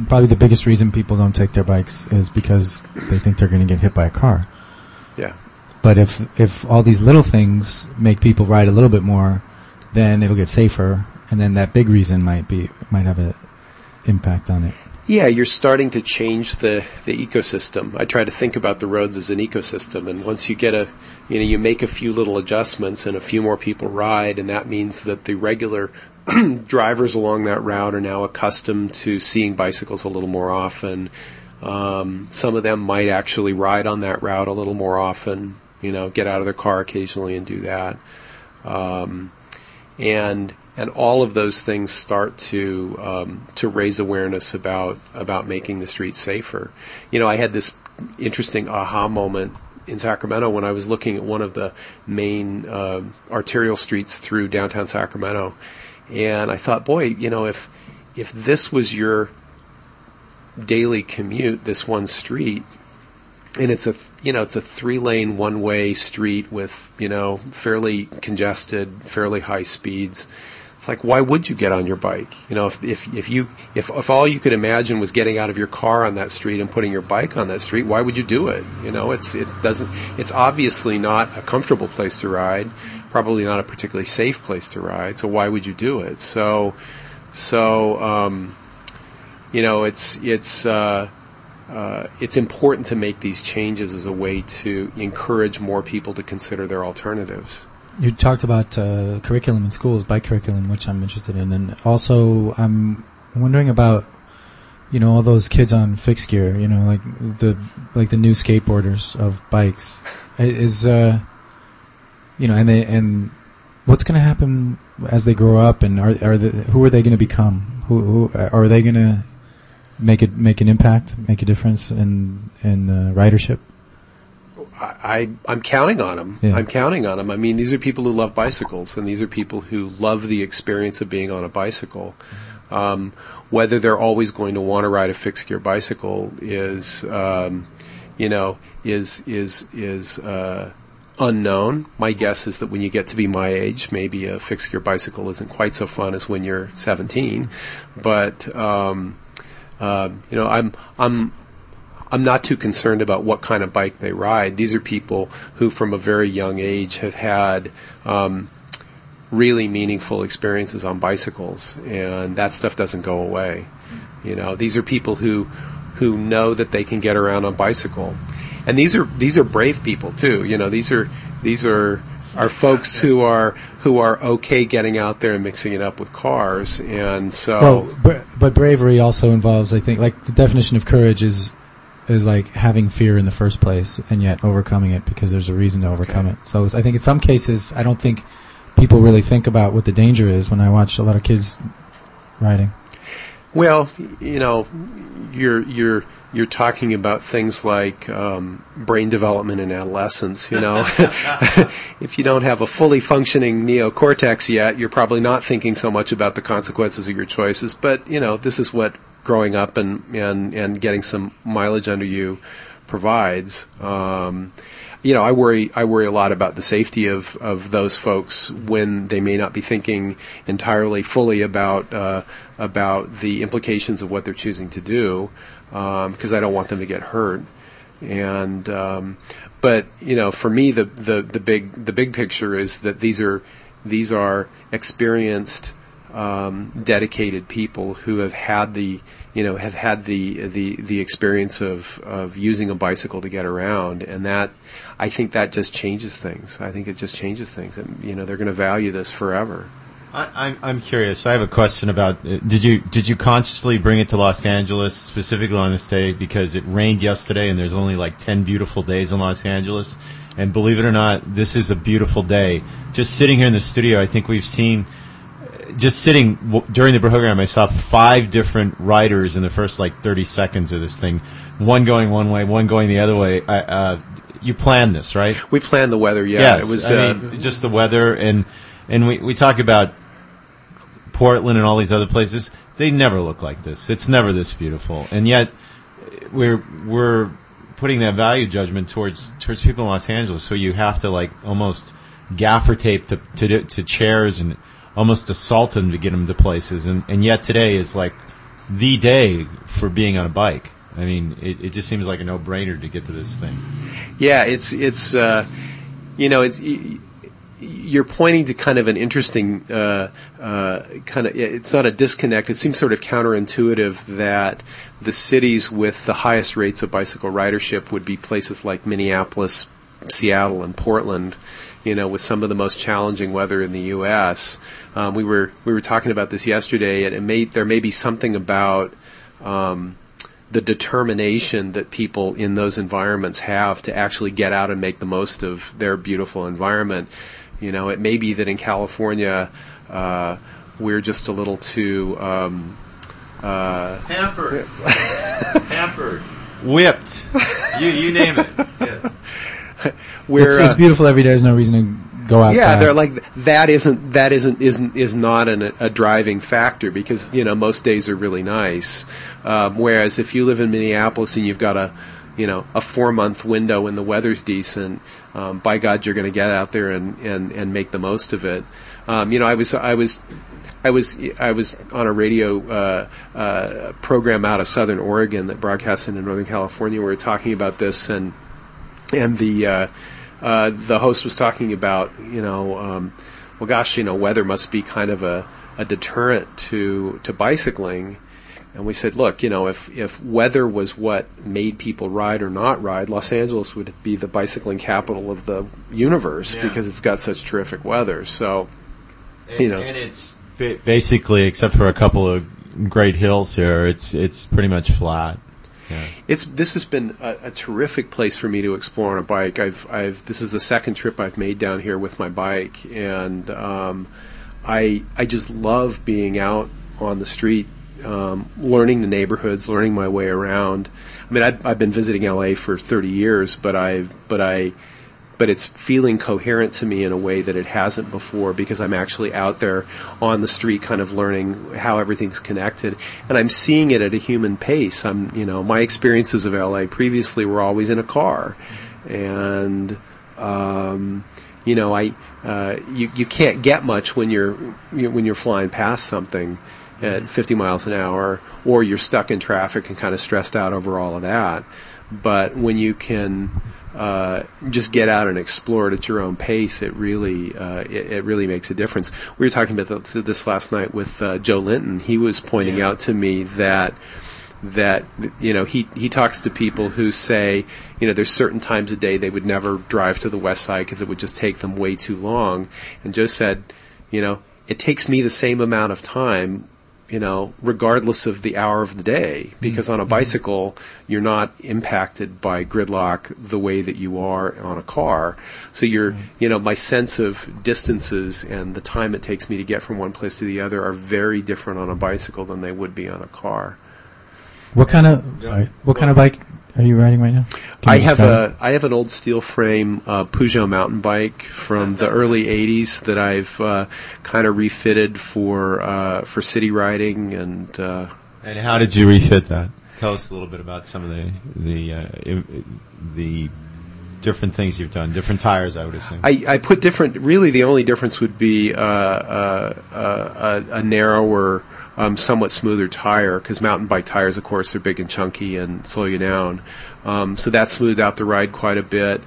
Probably the biggest reason people don't take their bikes is because they think they're going to get hit by a car. Yeah. But if if all these little things make people ride a little bit more, then it'll get safer, and then that big reason might be might have an impact on it. Yeah, you're starting to change the, the ecosystem. I try to think about the roads as an ecosystem, and once you get a, you know, you make a few little adjustments, and a few more people ride, and that means that the regular [CLEARS THROAT] drivers along that route are now accustomed to seeing bicycles a little more often. Um, some of them might actually ride on that route a little more often. You know, get out of their car occasionally and do that. Um, and and all of those things start to um, to raise awareness about about making the streets safer. You know, I had this interesting aha moment in Sacramento when I was looking at one of the main uh, arterial streets through downtown Sacramento, and I thought, boy, you know, if if this was your daily commute, this one street, and it's a you know it's a three lane one way street with you know fairly congested, fairly high speeds. It's like why would you get on your bike? You know, if if if you if if all you could imagine was getting out of your car on that street and putting your bike on that street, why would you do it? You know, it's it doesn't it's obviously not a comfortable place to ride, probably not a particularly safe place to ride. So why would you do it? So so um, you know, it's it's. Uh, uh, it's important to make these changes as a way to encourage more people to consider their alternatives. You talked about uh, curriculum in schools, bike curriculum, which I'm interested in, and also I'm wondering about you know all those kids on fixed gear, you know, like the like the new skateboarders of bikes. Is uh, you know, and they and what's going to happen as they grow up, and are are the, who are they going to become? Who, who are they going to make it make an impact, make a difference in in uh, ridership? I, I'm counting on them. Yeah. I'm counting on them. I mean, these are people who love bicycles, and these are people who love the experience of being on a bicycle. Um, whether they're always going to want to ride a fixed gear bicycle is, um, you know, is is is uh, unknown. My guess is that when you get to be my age, maybe a fixed gear bicycle isn't quite so fun as when you're 17. But um, uh, you know, I'm I'm I'm not too concerned about what kind of bike they ride. These are people who, from a very young age, have had um, really meaningful experiences on bicycles, and that stuff doesn't go away. You know, these are people who who know that they can get around on bicycle, and these are these are brave people too. You know, these are these are are folks who are who are okay getting out there and mixing it up with cars, and so Well, bra- but bravery also involves, I think, like the definition of courage is is like having fear in the first place and yet overcoming it because there's a reason to overcome it. So I think in some cases, I don't think people really think about what the danger is when I watch a lot of kids riding. Well, you know, you're you're you're talking about things like um, brain development in adolescence. You know, [LAUGHS] [LAUGHS] if you don't have a fully functioning neocortex yet, you're probably not thinking so much about the consequences of your choices. But you know, this is what growing up and and and getting some mileage under you provides. Um, you know, I worry. I worry a lot about the safety of, of those folks when they may not be thinking entirely fully about uh, about the implications of what they're choosing to do, because I don't want them to get hurt. And um, but you know, for me, the, the the big the big picture is that these are these are experienced, um, dedicated people who have had the you know have had the the the experience of of using a bicycle to get around, and that I think that just changes things. I think it just changes things, and you know they're going to value this forever. I, I'm, I'm curious. I have a question about. Uh, did you did you consciously bring it to Los Angeles specifically on this day because it rained yesterday and there's only like ten beautiful days in Los Angeles? And believe it or not, this is a beautiful day. Just sitting here in the studio, I think we've seen. Just sitting w- during the program, I saw five different riders in the first like 30 seconds of this thing. One going one way, one going the other way. I, uh, you planned this, right? We planned the weather. Yeah, yes, it was. I uh, mean, just the weather and and we we talk about Portland and all these other places. They never look like this. It's never this beautiful, and yet we're we're putting that value judgment towards towards people in Los Angeles. So you have to like almost gaffer tape to to, to chairs and almost assault them to get them to places. And and yet today is like the day for being on a bike. I mean, it, it just seems like a no brainer to get to this thing. Yeah, it's it's uh, you know it's y- you're pointing to kind of an interesting uh, uh, kind of it's not a disconnect. It seems sort of counterintuitive that the cities with the highest rates of bicycle ridership would be places like Minneapolis, Seattle, and Portland. You know, with some of the most challenging weather in the U.S. Um, we were we were talking about this yesterday, and it may there may be something about um, the determination that people in those environments have to actually get out and make the most of their beautiful environment. You know, it may be that in California uh, we're just a little too um, uh, Hampered. Hampered. [LAUGHS] whipped. you you name it. Yes. [LAUGHS] Where, it's, it's uh, beautiful every day. There's no reason to go outside. Yeah, they're like that isn't that isn't isn't is not an, a driving factor because you know most days are really nice. Um, whereas if you live in Minneapolis and you've got a you know a four month window when the weather's decent, um, by God you're going to get out there and, and and make the most of it. Um, you know, I was I was. I was I was on a radio uh, uh, program out of Southern Oregon that broadcast into Northern California. We were talking about this, and and the uh, uh, the host was talking about, you know, um, well, gosh, you know, weather must be kind of a, a deterrent to to bicycling. And we said, look, you know, if if weather was what made people ride or not ride, Los Angeles would be the bicycling capital of the universe Yeah. because it's got such terrific weather. So, you know, and it's basically, except for a couple of great hills here, it's it's pretty much flat. Yeah. It's this has been a, a terrific place for me to explore on a bike. I've I've this is the second trip I've made down here with my bike, and um, I I just love being out on the street, um, learning the neighborhoods, learning my way around. I mean, I've, I've been visiting LA for 30 years, but I've but I but it's feeling coherent to me in a way that it hasn't before because I'm actually out there on the street kind of learning how everything's connected and I'm seeing it at a human pace. I'm, you know, my experiences of LA previously were always in a car and, um, you know, I, uh, you, you can't get much when you're, you when you're flying past something at 50 miles an hour or you're stuck in traffic and kind of stressed out over all of that. But when you can, uh, just get out and explore it at your own pace. It really, uh, it, it really makes a difference. We were talking about th- this last night with uh, Joe Linton. He was pointing out to me that that you know he he talks to people who say you know there's certain times a day they would never drive to the west side because it would just take them way too long. And Joe said, you know, it takes me the same amount of time you know, regardless of the hour of the day, mm-hmm. because on a mm-hmm. bicycle, you're not impacted by gridlock the way that you are on a car. So you're, mm-hmm. you know, my sense of distances and the time it takes me to get from one place to the other are very different on a bicycle than they would be on a car. What kind of sorry? What kind of bike are you riding right now? Can I have describe it? a I have an old steel frame uh, Peugeot mountain bike from the early '80s that I've uh, kind of refitted for uh, for city riding and. Uh, And how did you refit that? Tell us a little bit about some of the the uh, the different things you've done. Different tires, I would assume. I, I put different. Really, the only difference would be uh, uh, uh, a, a narrower, um, somewhat smoother tire because mountain bike tires, of course, are big and chunky and slow you down. Um, so that smoothed out the ride quite a bit.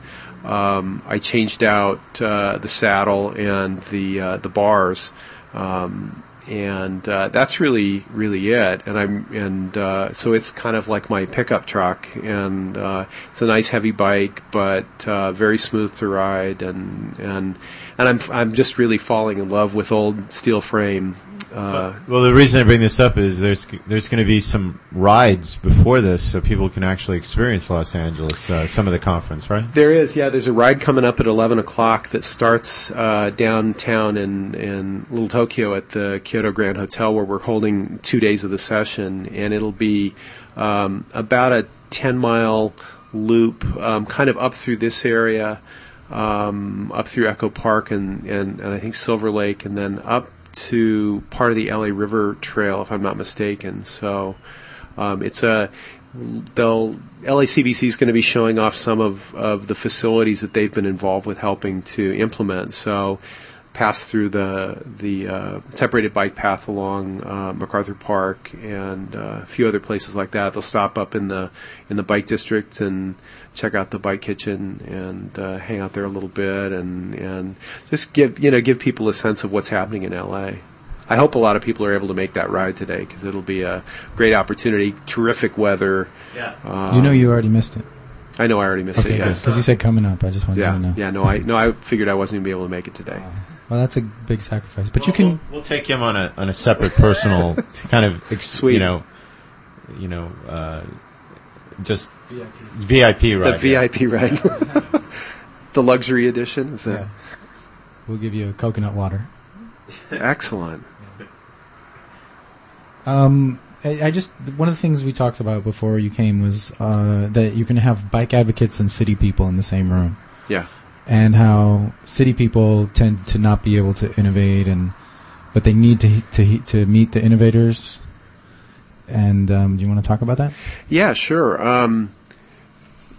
Um, I changed out uh, the saddle and the uh, the bars. Um, and uh, that's really really it. And I'm and uh, so it's kind of like my pickup truck, and uh, it's a nice heavy bike, but uh, very smooth to ride, and and and I'm I'm just really falling in love with old steel frame. Uh, well, the reason I bring this up is there's there's going to be some rides before this, so people can actually experience Los Angeles, uh, some of the conference, right? There is, yeah. There's a ride coming up at 11 o'clock that starts uh, downtown in, in Little Tokyo at the Kyoto Grand Hotel, where we're holding two days of the session, and it'll be um, about a 10 mile loop, um, kind of up through this area, um, up through Echo Park and, and, and I think Silver Lake, and then up to part of the LA River Trail, if I'm not mistaken. So um, it's a they'll LACBC is going to be showing off some of, of the facilities that they've been involved with helping to implement. So pass through the the uh, separated bike path along uh, MacArthur Park and uh, a few other places like that. They'll stop up in the in the bike district and check out the bike kitchen and uh, hang out there a little bit and and just give you know give people a sense of what's happening in LA. I hope a lot of people are able to make that ride today because it'll be a great opportunity. Terrific weather. Yeah. Um, you know you already missed it. I know I already missed Okay, it. Yes. because you said coming up. I just wanted yeah. to know. Yeah. No. I no. I figured I wasn't gonna be able to make it today. Well, that's a big sacrifice, but you can. We'll, we'll take him on a on a separate personal [LAUGHS] kind of Sweet. you know, you know, uh, just VIP The ride. yeah. VIP ride. [LAUGHS] the luxury edition. Is Yeah. We'll give you a coconut water. [LAUGHS] excellent? Um, I, I just one of the things we talked about before you came was uh, that you can have bike advocates and city people in the same room, Yeah. and how city people tend to not be able to innovate, and but they need to to to meet the innovators. And um, do you want to talk about that? Yeah, sure. Um,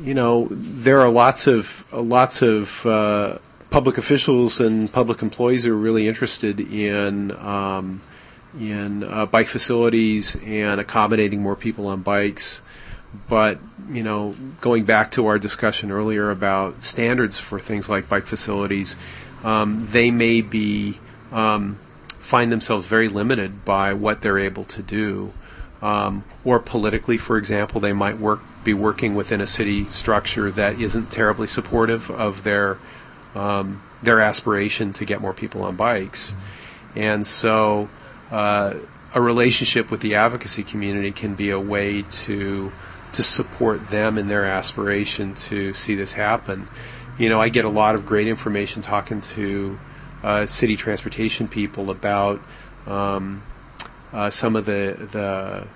you know, there are lots of lots of uh, public officials and public employees who are really interested in um, in uh, bike facilities and accommodating more people on bikes. But you know, going back to our discussion earlier about standards for things like bike facilities, um, they may be um, find themselves very limited by what they're able to do um, or politically, for example, they might work be working within a city structure that isn't terribly supportive of their um, their aspiration to get more people on bikes, and so uh, a relationship with the advocacy community can be a way to to support them in their aspiration to see this happen. You know, I get a lot of great information talking to uh, city transportation people about um, uh, some of the the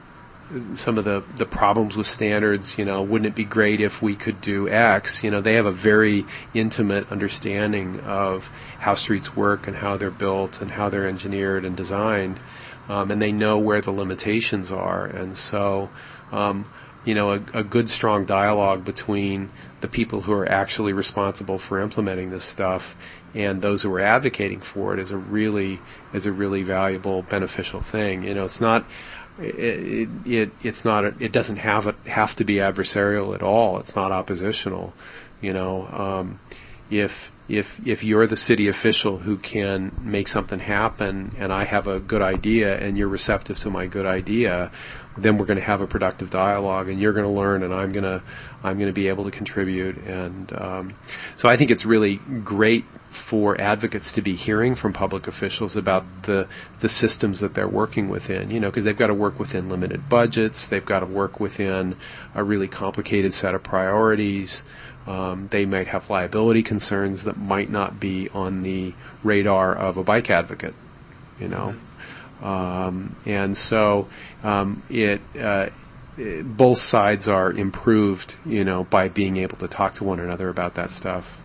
some of the the problems with standards. You know, wouldn't it be great if we could do X? You know, they have a very intimate understanding of how streets work and how they're built and how they're engineered and designed, um, and they know where the limitations are. And so, um, you know, a, a good strong dialogue between the people who are actually responsible for implementing this stuff and those who are advocating for it is a really is a really valuable beneficial thing. You know, it's not it, it it's not it doesn't have it have to be adversarial at all. It's not oppositional. You know, um, if if if you're the city official who can make something happen, and I have a good idea, and you're receptive to my good idea, then we're going to have a productive dialogue, and you're going to learn, and I'm going to I'm going to be able to contribute, and um, so I think it's really great for advocates to be hearing from public officials about the the systems that they're working within. You know, because they've got to work within limited budgets, they've got to work within a really complicated set of priorities. Um, they might have liability concerns that might not be on the radar of a bike advocate. You know, um, and so um, it. Uh, it- both sides are improved, you know, by being able to talk to one another about that stuff.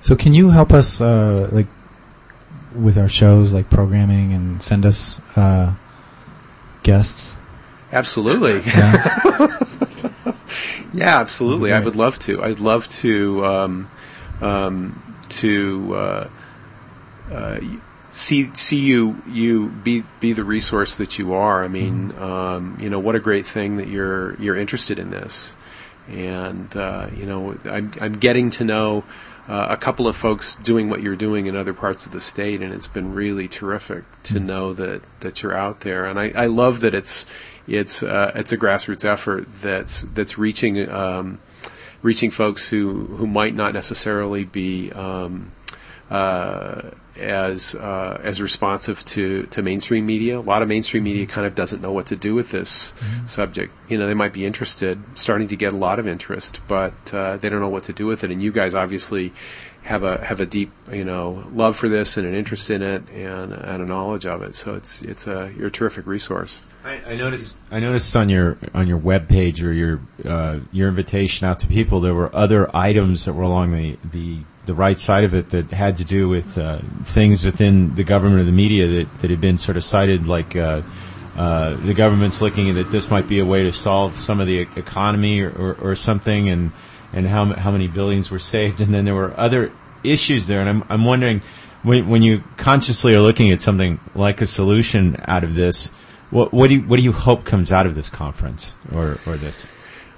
So can you help us uh, like with our shows, like programming, and send us uh, guests? Absolutely. [LAUGHS] Yeah. Yeah, absolutely. I would love to. I'd love to um, um, to uh, uh, see see you you be be the resource that you are. I mean, um, you know, what a great thing that you're you're interested in this, and uh, you know, I'm I'm getting to know. Uh, a couple of folks doing what you're doing in other parts of the state, and it's been really terrific to know that, that you're out there. And I, I love that it's it's uh, it's a grassroots effort that's that's reaching um, reaching folks who, who might not necessarily be um, as uh, as responsive to, to mainstream media. A lot of mainstream media kind of doesn't know what to do with this subject. You know, they might be interested, starting to get a lot of interest, but uh, they don't know what to do with it. And you guys obviously have a have a deep you know love for this and an interest in it and and a knowledge of it. So it's it's a you're a terrific resource. I, I noticed. I noticed on your on your web page or your uh, your invitation out to people, there were other items that were along the the, the right side of it that had to do with uh, things within the government or the media that, that had been sort of cited, like uh, uh, the government's looking at that this might be a way to solve some of the economy or, or, or something, and and how how many billions were saved, and then there were other issues there, and I'm I'm wondering when when you consciously are looking at something like a solution out of this. What, what do you what do you hope comes out of this conference or, or this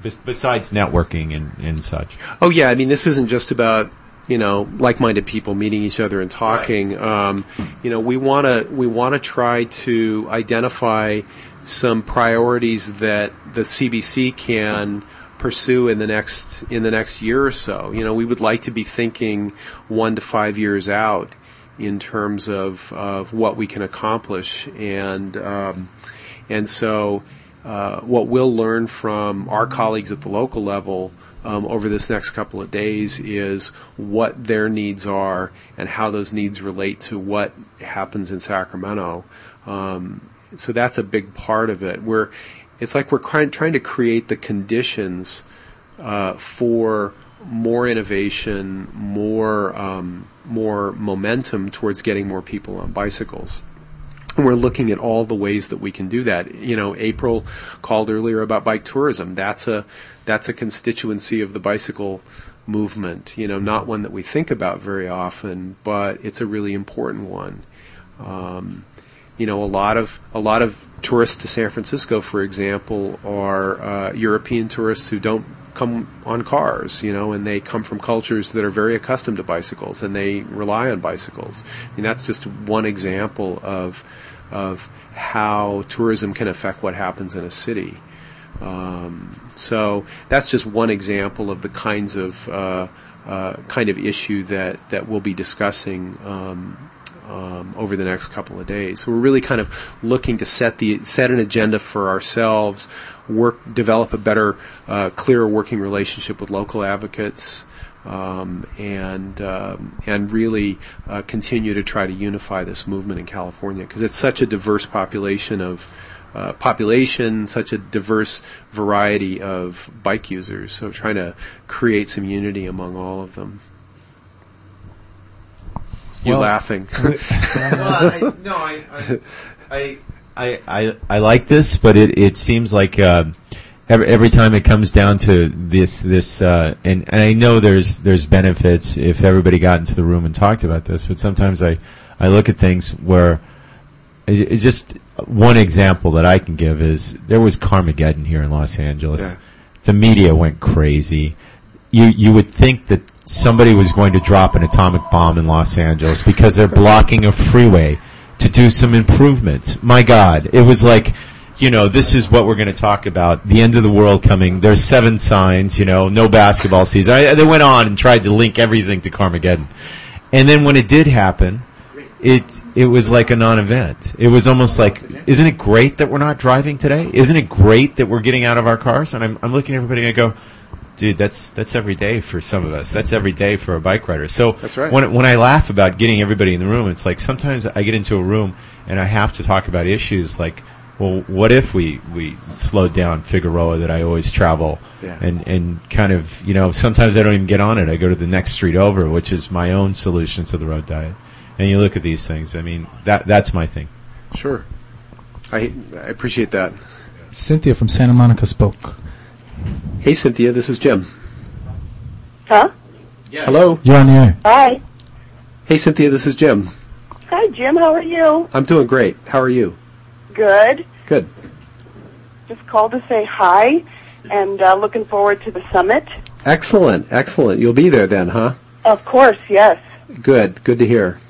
besides networking and, and such? Oh yeah, I mean this isn't just about you know like-minded people meeting each other and talking. Um, you know we want to we want to try to identify some priorities that the CBC can pursue in the next in the next year or so. You know we would like to be thinking one to five years out in terms of of what we can accomplish and. Um, and so, uh, what we'll learn from our colleagues at the local level um, over this next couple of days is what their needs are and how those needs relate to what happens in Sacramento. Um, so that's a big part of it. We're it's like we're trying, to create the conditions uh, for more innovation, more um, more momentum towards getting more people on bicycles. We're looking at all the ways that we can do that. You know, April called earlier about bike tourism. That's a that's a constituency of the bicycle movement. You know, not one that we think about very often, but it's a really important one. Um, you know, a lot of a lot of tourists to San Francisco, for example, are uh, European tourists who don't come on cars, you know, and they come from cultures that are very accustomed to bicycles and they rely on bicycles. I mean, that's just one example of of how tourism can affect what happens in a city. Um, so that's just one example of the kinds of uh, uh, kind of issue that that we'll be discussing um, um, over the next couple of days. So we're really kind of looking to set the set an agenda for ourselves, work, develop a better, uh, clearer working relationship with local advocates, um, and um, and really uh, continue to try to unify this movement in California because it's such a diverse population of. Uh, population, such a diverse variety of bike users. So trying to create some unity among all of them. You Well- laughing? [LAUGHS] well, I, no, I, I, I, I, I like this, but it, it seems like uh, every, every time it comes down to this, this, uh, and, and I know there's there's benefits if everybody got into the room and talked about this, but sometimes I, I look at things where it, just one example that I can give is there was Carmageddon here in Los Angeles. Yeah. The media went crazy. You you would think that somebody was going to drop an atomic bomb in Los Angeles because they're blocking a freeway to do some improvements. My God, it was like, you know, this is what we're going to talk about. The end of the world coming. There's seven signs. You know, no basketball season. I, they went on and tried to link everything to Carmageddon, and then when it did happen, it it was like a non-event. It was almost like, isn't it great that we're not driving today? Isn't it great that we're getting out of our cars? And I'm I'm looking at everybody and I go, dude, that's that's every day for some of us. That's every day for a bike rider. So That's right. when when I laugh about getting everybody in the room, it's like sometimes I get into a room and I have to talk about issues like. Well, what if we, we slowed down Figueroa that I always travel Yeah. and, and kind of, you know, sometimes I don't even get on it. I go to the next street over, which is my own solution to the road diet. And you look at these things. I mean, that that's my thing. Sure. I I appreciate that. Cynthia from Santa Monica spoke. Hey, Cynthia, this is Jim. Huh? Yeah. Hello. You're on the air. Hi. Hey, Cynthia, this is Jim. Hi, Jim. How are you? I'm doing great. How are you? Good. Good. Just called to say hi and uh, looking forward to the summit. Excellent. Excellent. You'll be there then, huh? Of course, yes. Good. Good to hear.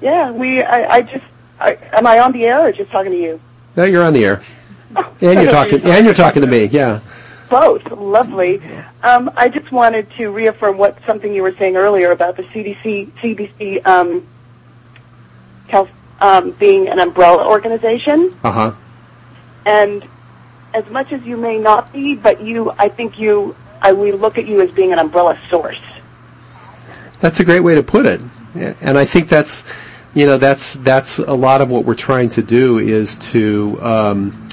Yeah, we, I, I just, I, am I on the air or just talking to you? No, you're on the air. And you're talking. And you're talking to me. Yeah. Both. Lovely. Um, I just wanted to reaffirm what something you were saying earlier about the CDC, CDC, um, Cal, um, being an umbrella organization. Uh huh. And as much as you may not be, but you, I think you, I, we look at you as being an umbrella source. That's a great way to put it. And I think that's, you know, that's that's a lot of what we're trying to do is to um,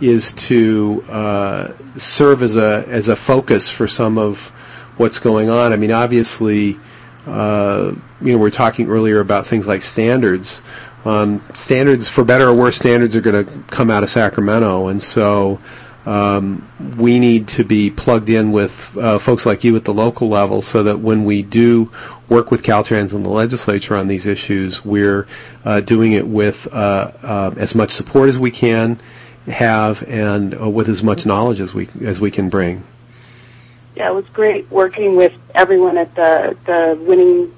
is to uh, serve as a as a focus for some of what's going on. I mean, obviously, uh, you know, we we're talking earlier about things like standards. Um, standards, for better or worse, standards are going to come out of Sacramento, and so um, we need to be plugged in with uh, folks like you at the local level, so that when we do work with Caltrans and the legislature on these issues, we're uh, doing it with uh, uh, as much support as we can have, and uh, with as much knowledge as we as we can bring. Yeah, it was great working with everyone at the the winning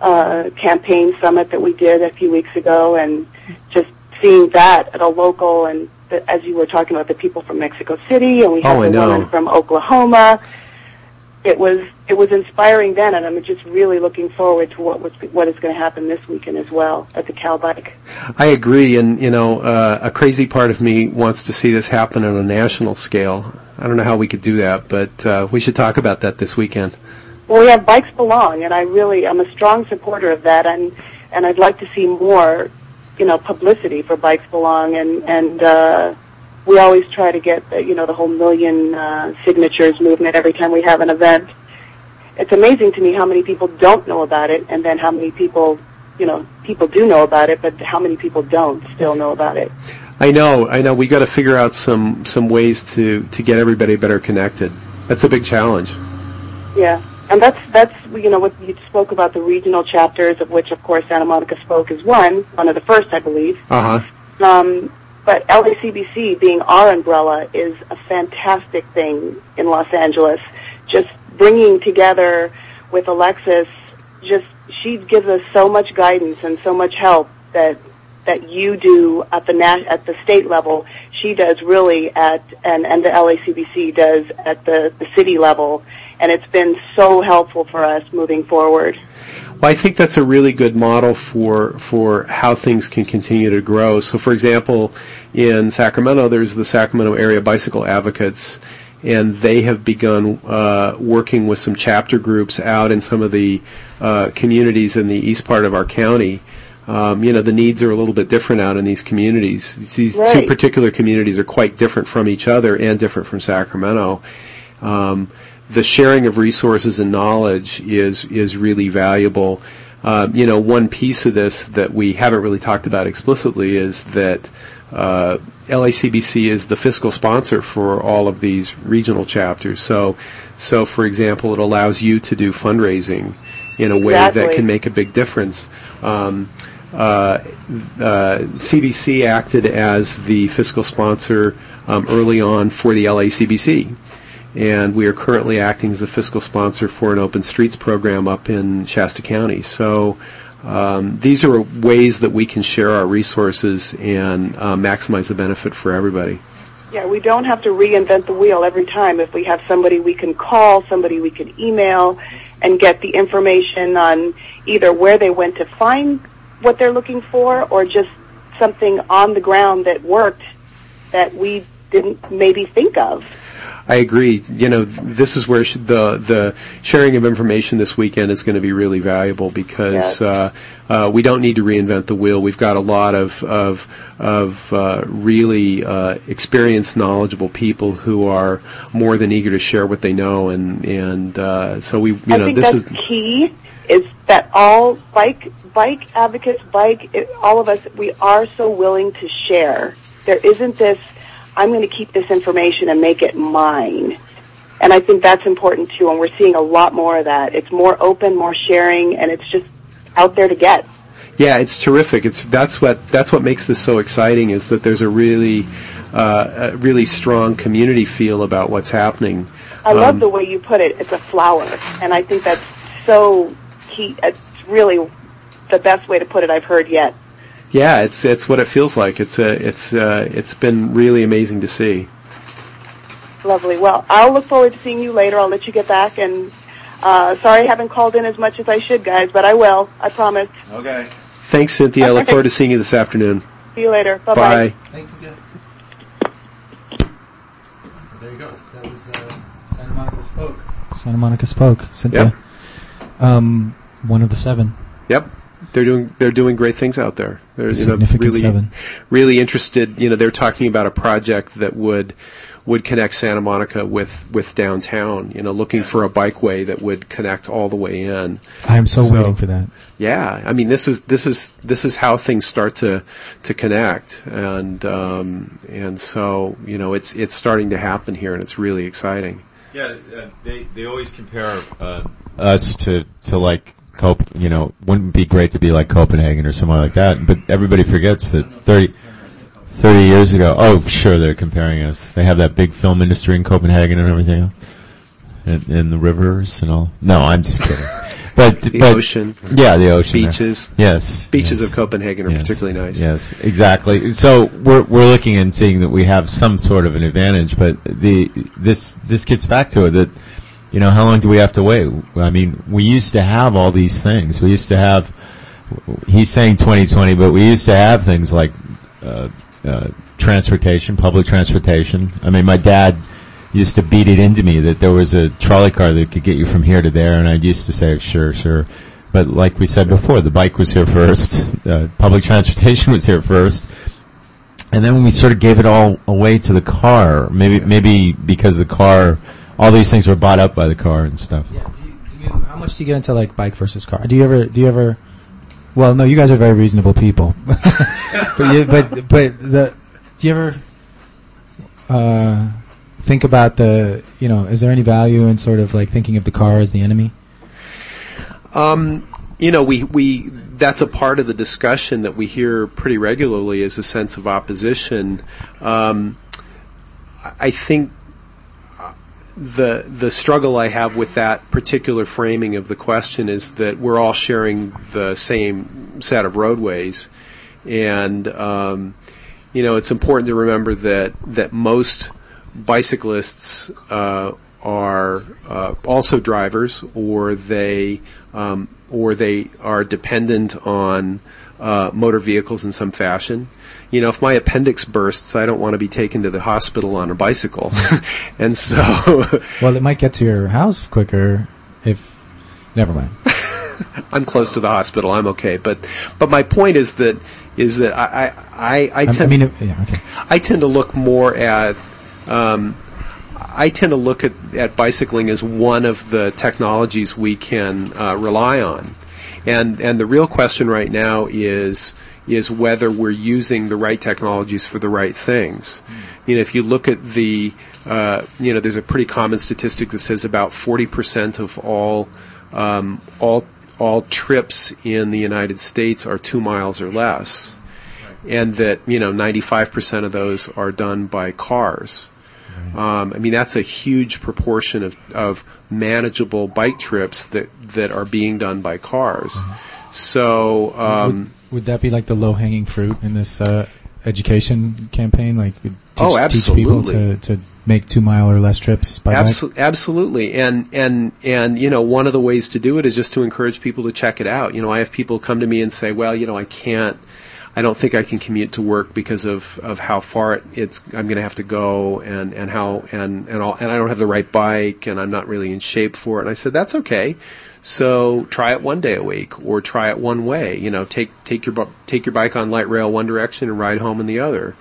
uh, campaign summit that we did a few weeks ago, and just seeing that at a local and the, as you were talking about the people from Mexico City, and we had Oh, the woman from Oklahoma. It was it was inspiring then, and I'm just really looking forward to what was what is going to happen this weekend as well at the Cal Bike. I agree, and you know, uh, a crazy part of me wants to see this happen on a national scale. I don't know how we could do that, but uh, we should talk about that this weekend. Well, we have bikes belong, and I really I'm a strong supporter of that, and and I'd like to see more you know, publicity for Bikes Belong, and and uh, we always try to get the, you know the whole million uh, signatures movement every time we have an event. It's amazing to me how many people don't know about it, and then how many people, you know, people do know about it, but how many people don't still know about it. I know, I know. We got to figure out some some ways to to get everybody better connected. That's a big challenge. Yeah, and that's that's you know what you spoke about the regional chapters, of which of course Santa Monica Spoke is one, one of the first, I believe. Uh huh. Um, but LACBC being our umbrella is a fantastic thing in Los Angeles. Just bringing together with Alexis, just she gives us so much guidance and so much help that that you do at the at the state level. She does really at and and the LACBC does at the the city level, and it's been so helpful for us moving forward. Well, I think that's a really good model for for how things can continue to grow. So, for example, in Sacramento, there's the Sacramento Area Bicycle Advocates, and they have begun uh, working with some chapter groups out in some of the uh, communities in the east part of our county. Um, you know, the needs are a little bit different out in these communities. These two particular communities are quite different from each other and different from Sacramento. Um, the sharing of resources and knowledge is is really valuable. Um, you know, one piece of this that we haven't really talked about explicitly is that uh, LACBC is the fiscal sponsor for all of these regional chapters. So, so for example, it allows you to do fundraising in a way that can make a big difference. Um, uh, uh, CBC acted as the fiscal sponsor um, early on for the LACBC and we are currently acting as a fiscal sponsor for an open streets program up in Shasta County. So um, these are ways that we can share our resources and uh, maximize the benefit for everybody. Yeah, we don't have to reinvent the wheel every time. If we have somebody we can call, somebody we can email, and get the information on either where they went to find what they're looking for, or just something on the ground that worked that we didn't maybe think of. I agree. You know, this is where sh- the the sharing of information this weekend is going to be really valuable because Yes. uh, uh, we don't need to reinvent the wheel. We've got a lot of of of uh, really uh, experienced, knowledgeable people who are more than eager to share what they know, and and uh, so we, you I know, think this is key. Is that all bike bike advocates, bike all of us? We are so willing to share. There isn't this. I'm going to keep this information and make it mine. And I think that's important too. And we're seeing a lot more of that. It's more open, more sharing, and it's just out there to get. Yeah, it's terrific. It's that's what that's what makes this so exciting is that there's a really uh, a really strong community feel about what's happening. I love Um, the way you put it. It's a flower, and I think that's so key. It's really the best way to put it I've heard yet. Yeah, it's it's what it feels like. It's a it's uh, it's been really amazing to see. Lovely. Well, I'll look forward to seeing you later. I'll let you get back. And uh, sorry I haven't called in as much as I should, guys, but I will. I promise. Okay. Thanks, Cynthia. I look forward to seeing you this afternoon. See you later. Bye Bye. bye. Thanks, Cynthia. So there you go. That was uh, Santa Monica Spoke. Santa Monica Spoke. Cynthia. Um, one of the seven. Yep. They're doing they're doing great things out there. They're you know really seven. really interested. You know they're talking about a project that would would connect Santa Monica with with downtown. You know looking for a bikeway that would connect all the way in. I am so, waiting for that. Yeah, I mean this is this is this is how things start to to connect, and um, and so you know it's it's starting to happen here, and it's really exciting. Yeah, uh, they they always compare uh, us to to like Cop. You know, wouldn't it be great to be like Copenhagen or somewhere like that? But everybody forgets that 30, 30 years ago. Oh, sure, they're comparing us. They have that big film industry in Copenhagen and everything else, and, and the rivers and all. No, I'm just kidding. [LAUGHS] But The but- ocean, yeah, the ocean, beaches. yes, Beaches yes. of Copenhagen are Yes. particularly nice. Yes, exactly. So we're we're looking and seeing that we have some sort of an advantage, but the this this gets back to it that you know how long do we have to wait? I mean, we used to have all these things. We used to have. He's saying 2020, but we used to have things like uh, uh, transportation, public transportation. I mean, my dad used to beat it into me that there was a trolley car that could get you from here to there, and I used to say, sure, sure. but like we said before, the bike was here first, [LAUGHS] uh, public transportation was here first, and then when we sort of gave it all away to the car, maybe maybe because the car, all these things were bought up by the car and stuff. Yeah, How much do you get into like bike versus car? Do you ever? Do you ever? Well, no, you guys are very reasonable people, [LAUGHS] but you, but but the do you ever uh, think about the you know is there any value in sort of like thinking of the car as the enemy? Um, you know, we, we that's a part of the discussion that we hear pretty regularly is a sense of opposition. Um, I think the the struggle I have with that particular framing of the question is that we're all sharing the same set of roadways, and um, you know it's important to remember that that most bicyclists uh, are uh, also drivers, or they um, or they are dependent on uh, motor vehicles in some fashion. You know, if my appendix bursts, I don't want to be taken to the hospital on a bicycle, [LAUGHS] and so [LAUGHS] Well, it might get to your house quicker if. Never mind. [LAUGHS] I'm close to the hospital. I'm okay, but but my point is that is that I I I, I I tend mean, yeah, okay. I tend to look more at um, I tend to look at, at bicycling as one of the technologies we can uh, rely on, and and the real question right now is is whether we're using the right technologies for the right things. You know, if you look at the uh, you know, there's a pretty common statistic that says about 40% of all um, all all trips in the United States are two miles or less and that you know 95% of those are done by cars. Um, I mean that's a huge proportion of, of manageable bike trips that, that are being done by cars. So um, would, that be like the low hanging fruit in this uh, education campaign? Like teach, Oh, teach people to, to make two mile or less trips by bike? Absolutely, and and and you know, one of the ways to do it is just to encourage people to check it out. You know, I have people come to me and say, "Well, you know, I can't, I don't think I can commute to work because of of how far it, it's I'm going to have to go, and and how and and all, and I don't have the right bike, and I'm not really in shape for it." And I said, "That's okay." So try it one day a week, or try it one way. You know, take take your take your bike on light rail one direction and ride home in the other,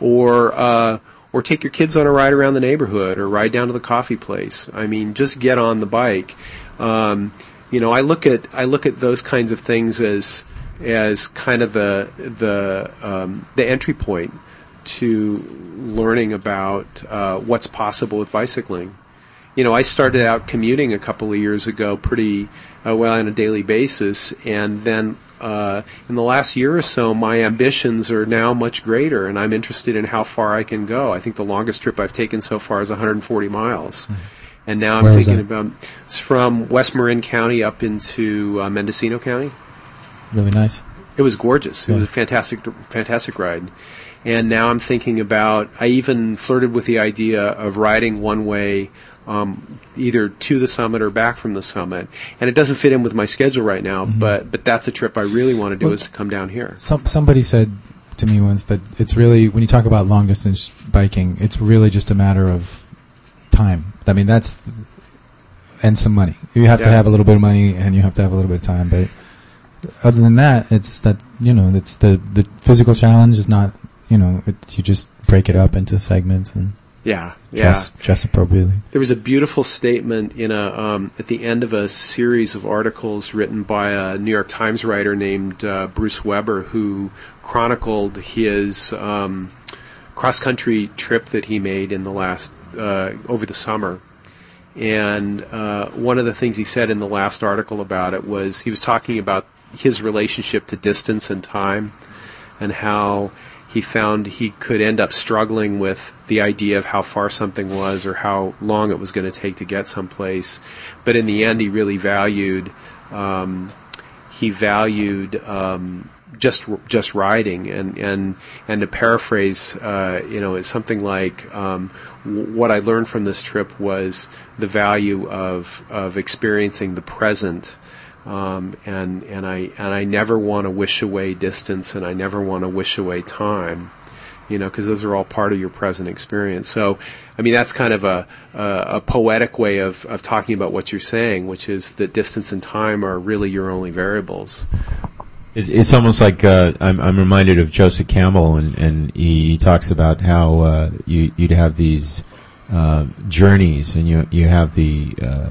or uh, or take your kids on a ride around the neighborhood, or ride down to the coffee place. I mean, just get on the bike. Um, you know, I look at I look at those kinds of things as as kind of the the um, the entry point to learning about uh, what's possible with bicycling you know, I started out commuting a couple of years ago pretty uh, well on a daily basis, and then uh, in the last year or so, my ambitions are now much greater, and I'm interested in how far I can go. I think the longest trip I've taken so far is 140 miles. And now I'm thinking about it's from West Marin County up into uh, Mendocino County. Really nice. It was gorgeous. It Yeah. was a fantastic, fantastic ride. And now I'm thinking about. I even flirted with the idea of riding one way, um, either to the summit or back from the summit. And it doesn't fit in with my schedule right now. But but that's a trip I really want to do Well- is to come down here. Some somebody said to me once that it's really when you talk about long distance biking, it's really just a matter of time. I mean, that's and some money. You have to have a little bit of money and you have to have a little bit of time. But other than that, it's that you know, it's the the physical challenge is not you know, it, you just break it up into segments and Yeah, yeah. dress dress appropriately. There was a beautiful statement in a um, at the end of a series of articles written by a New York Times writer named uh, Bruce Weber, who chronicled his um, cross country trip that he made in the last uh, over the summer. And uh, one of the things he said in the last article about it was he was talking about his relationship to distance and time, and how he found he could end up struggling with the idea of how far something was or how long it was going to take to get someplace. But in the end, he really valued um, he valued um, just just riding and and and to paraphrase, uh, you know, it's something like um, what I learned from this trip was the value of of experiencing the present. Um, and and I and I never want to wish away distance, and I never want to wish away time. you know, because those are all part of your present experience. So, I mean, that's kind of a, a, a poetic way of, of talking about what you're saying, which is that distance and time are really your only variables. It's, it's almost like uh, I'm, I'm reminded of Joseph Campbell, and, and he, he talks about how uh, you, you'd have these uh, journeys, and you you have the uh,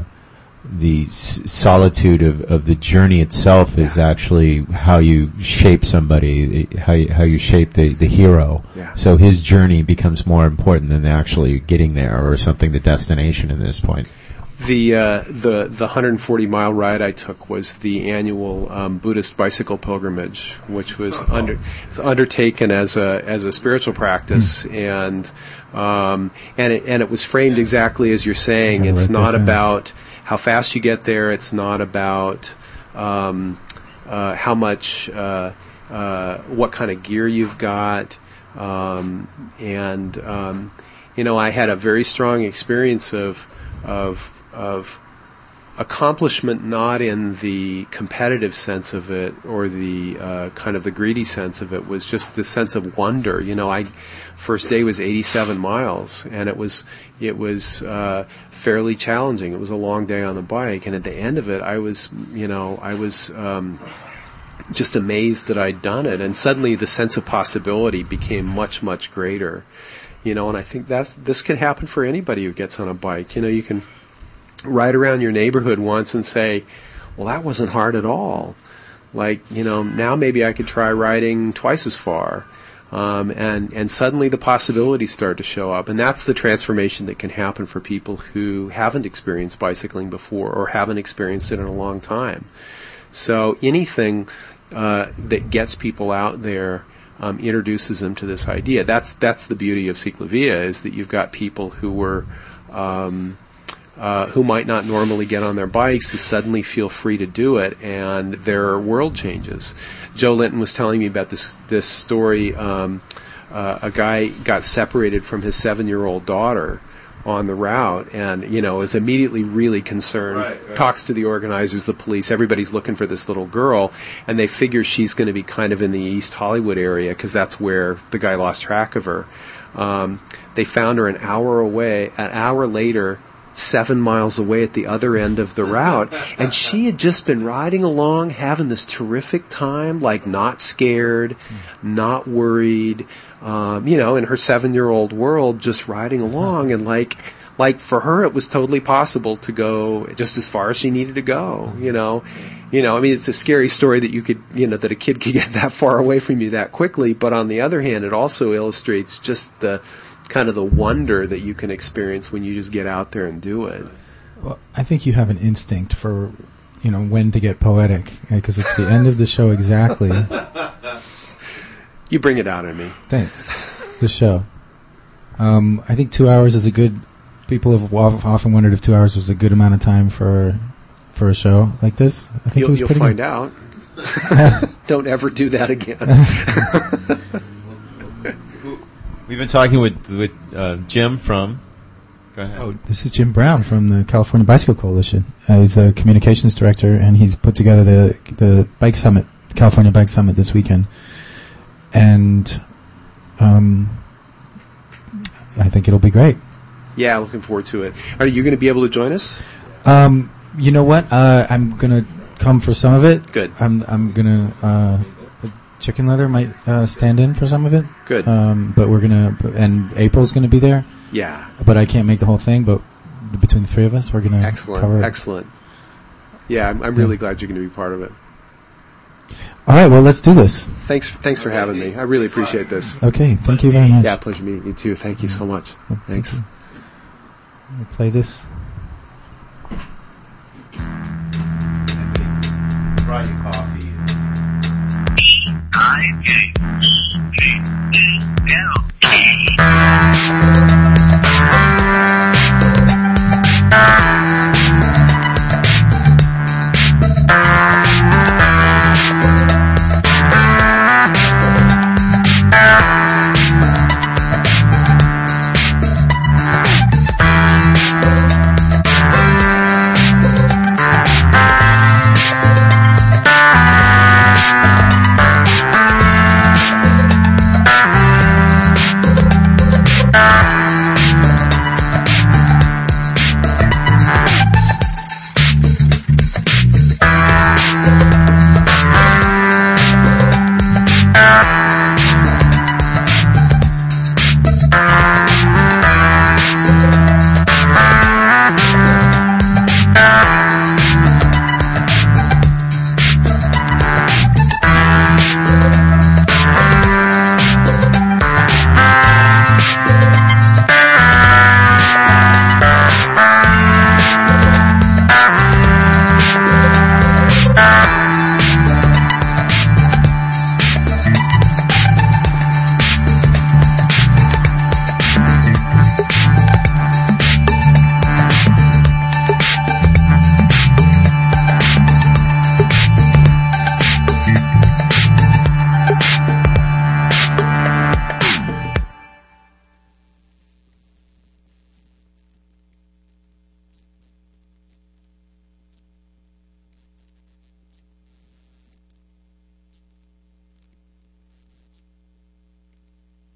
the s- solitude of, of the journey itself is actually how you shape somebody, how you, how you shape the, the hero. Yeah. So his journey becomes more important than actually getting there or something the destination at this point. The uh, the the 140 mile ride I took was the annual um, Buddhist bicycle pilgrimage, which was under it's undertaken as a as a spiritual practice, and um, and it and it was framed exactly as you're saying. It's not about how fast you get there. It's not about um, uh, how much uh, uh, what kind of gear you've got, um, and um, you know I had a very strong experience of of of accomplishment not in the competitive sense of it or the uh, kind of the greedy sense of it. Was just the sense of wonder. You know i first day was 87 miles and it was it was uh, fairly challenging it was a long day on the bike and at the end of it i was you know i was um, just amazed that i'd done it and suddenly the sense of possibility became much much greater you know and i think that's this can happen for anybody who gets on a bike you know you can ride around your neighborhood once and say, well, that wasn't hard at all. Like, you know, now maybe I could try riding twice as far. Um, and, and suddenly the possibilities start to show up. And that's the transformation that can happen for people who haven't experienced bicycling before or haven't experienced it in a long time. So anything uh, that gets people out there um, introduces them to this idea. That's that's the beauty of CicLAvia is that you've got people who were um, uh, who might not normally get on their bikes who suddenly feel free to do it and their world changes. Joe Linton was telling me about this this story. Um, uh, a guy got separated from his seven year old daughter on the route and you know is immediately really concerned Right, right. talks to the organizers the police everybody's looking for this little girl and they figure she's going to be kind of in the east hollywood area because that's where the guy lost track of her um, they found her an hour away an hour later seven miles away at the other end of the route. And she had just been riding along having this terrific time like not scared not worried um, you know in her seven year old world just riding along. And like like for her it was totally possible to go just as far as she needed to go you know. You know i mean it's a scary story that you could you know that a kid could [LAUGHS] get that far away from you that quickly. But on the other hand it also illustrates just the kind of the wonder that you can experience when you just get out there and do it Well, I think you have an instinct for, you know, when to get poetic because it's the end of the show exactly. [LAUGHS] you bring it out of me Thanks. The show. Um, I think two hours is a good. People have often wondered if two hours was a good amount of time for for a show like this. I think it you'll, was you'll find good. out [LAUGHS] [LAUGHS] don't ever do that again We've been talking with with uh, Jim from. Go ahead. Oh, this is Jim Brown from the California Bicycle Coalition. Uh, he's the communications director, and he's put together the the bike summit, California Bike Summit, this weekend. And um, I think it'll be great. yeah looking forward to it are you going to be able to join us Um, you know what? Uh, I'm gonna come for some of it. Good. I'm I'm gonna uh, chicken leather might uh, stand in for some of it. Good. Um, but we're gonna and April's gonna be there. yeah But I can't make the whole thing. But between the three of us, we're gonna excellent cover it. excellent yeah i'm, I'm really glad you're going to be part of it All right. Well, let's do this. thanks thanks for having me i really appreciate this Okay. Thank you very much. yeah pleasure meeting you too thank you so much thanks We'll play this. Brought I-J-E-G-E-L-T.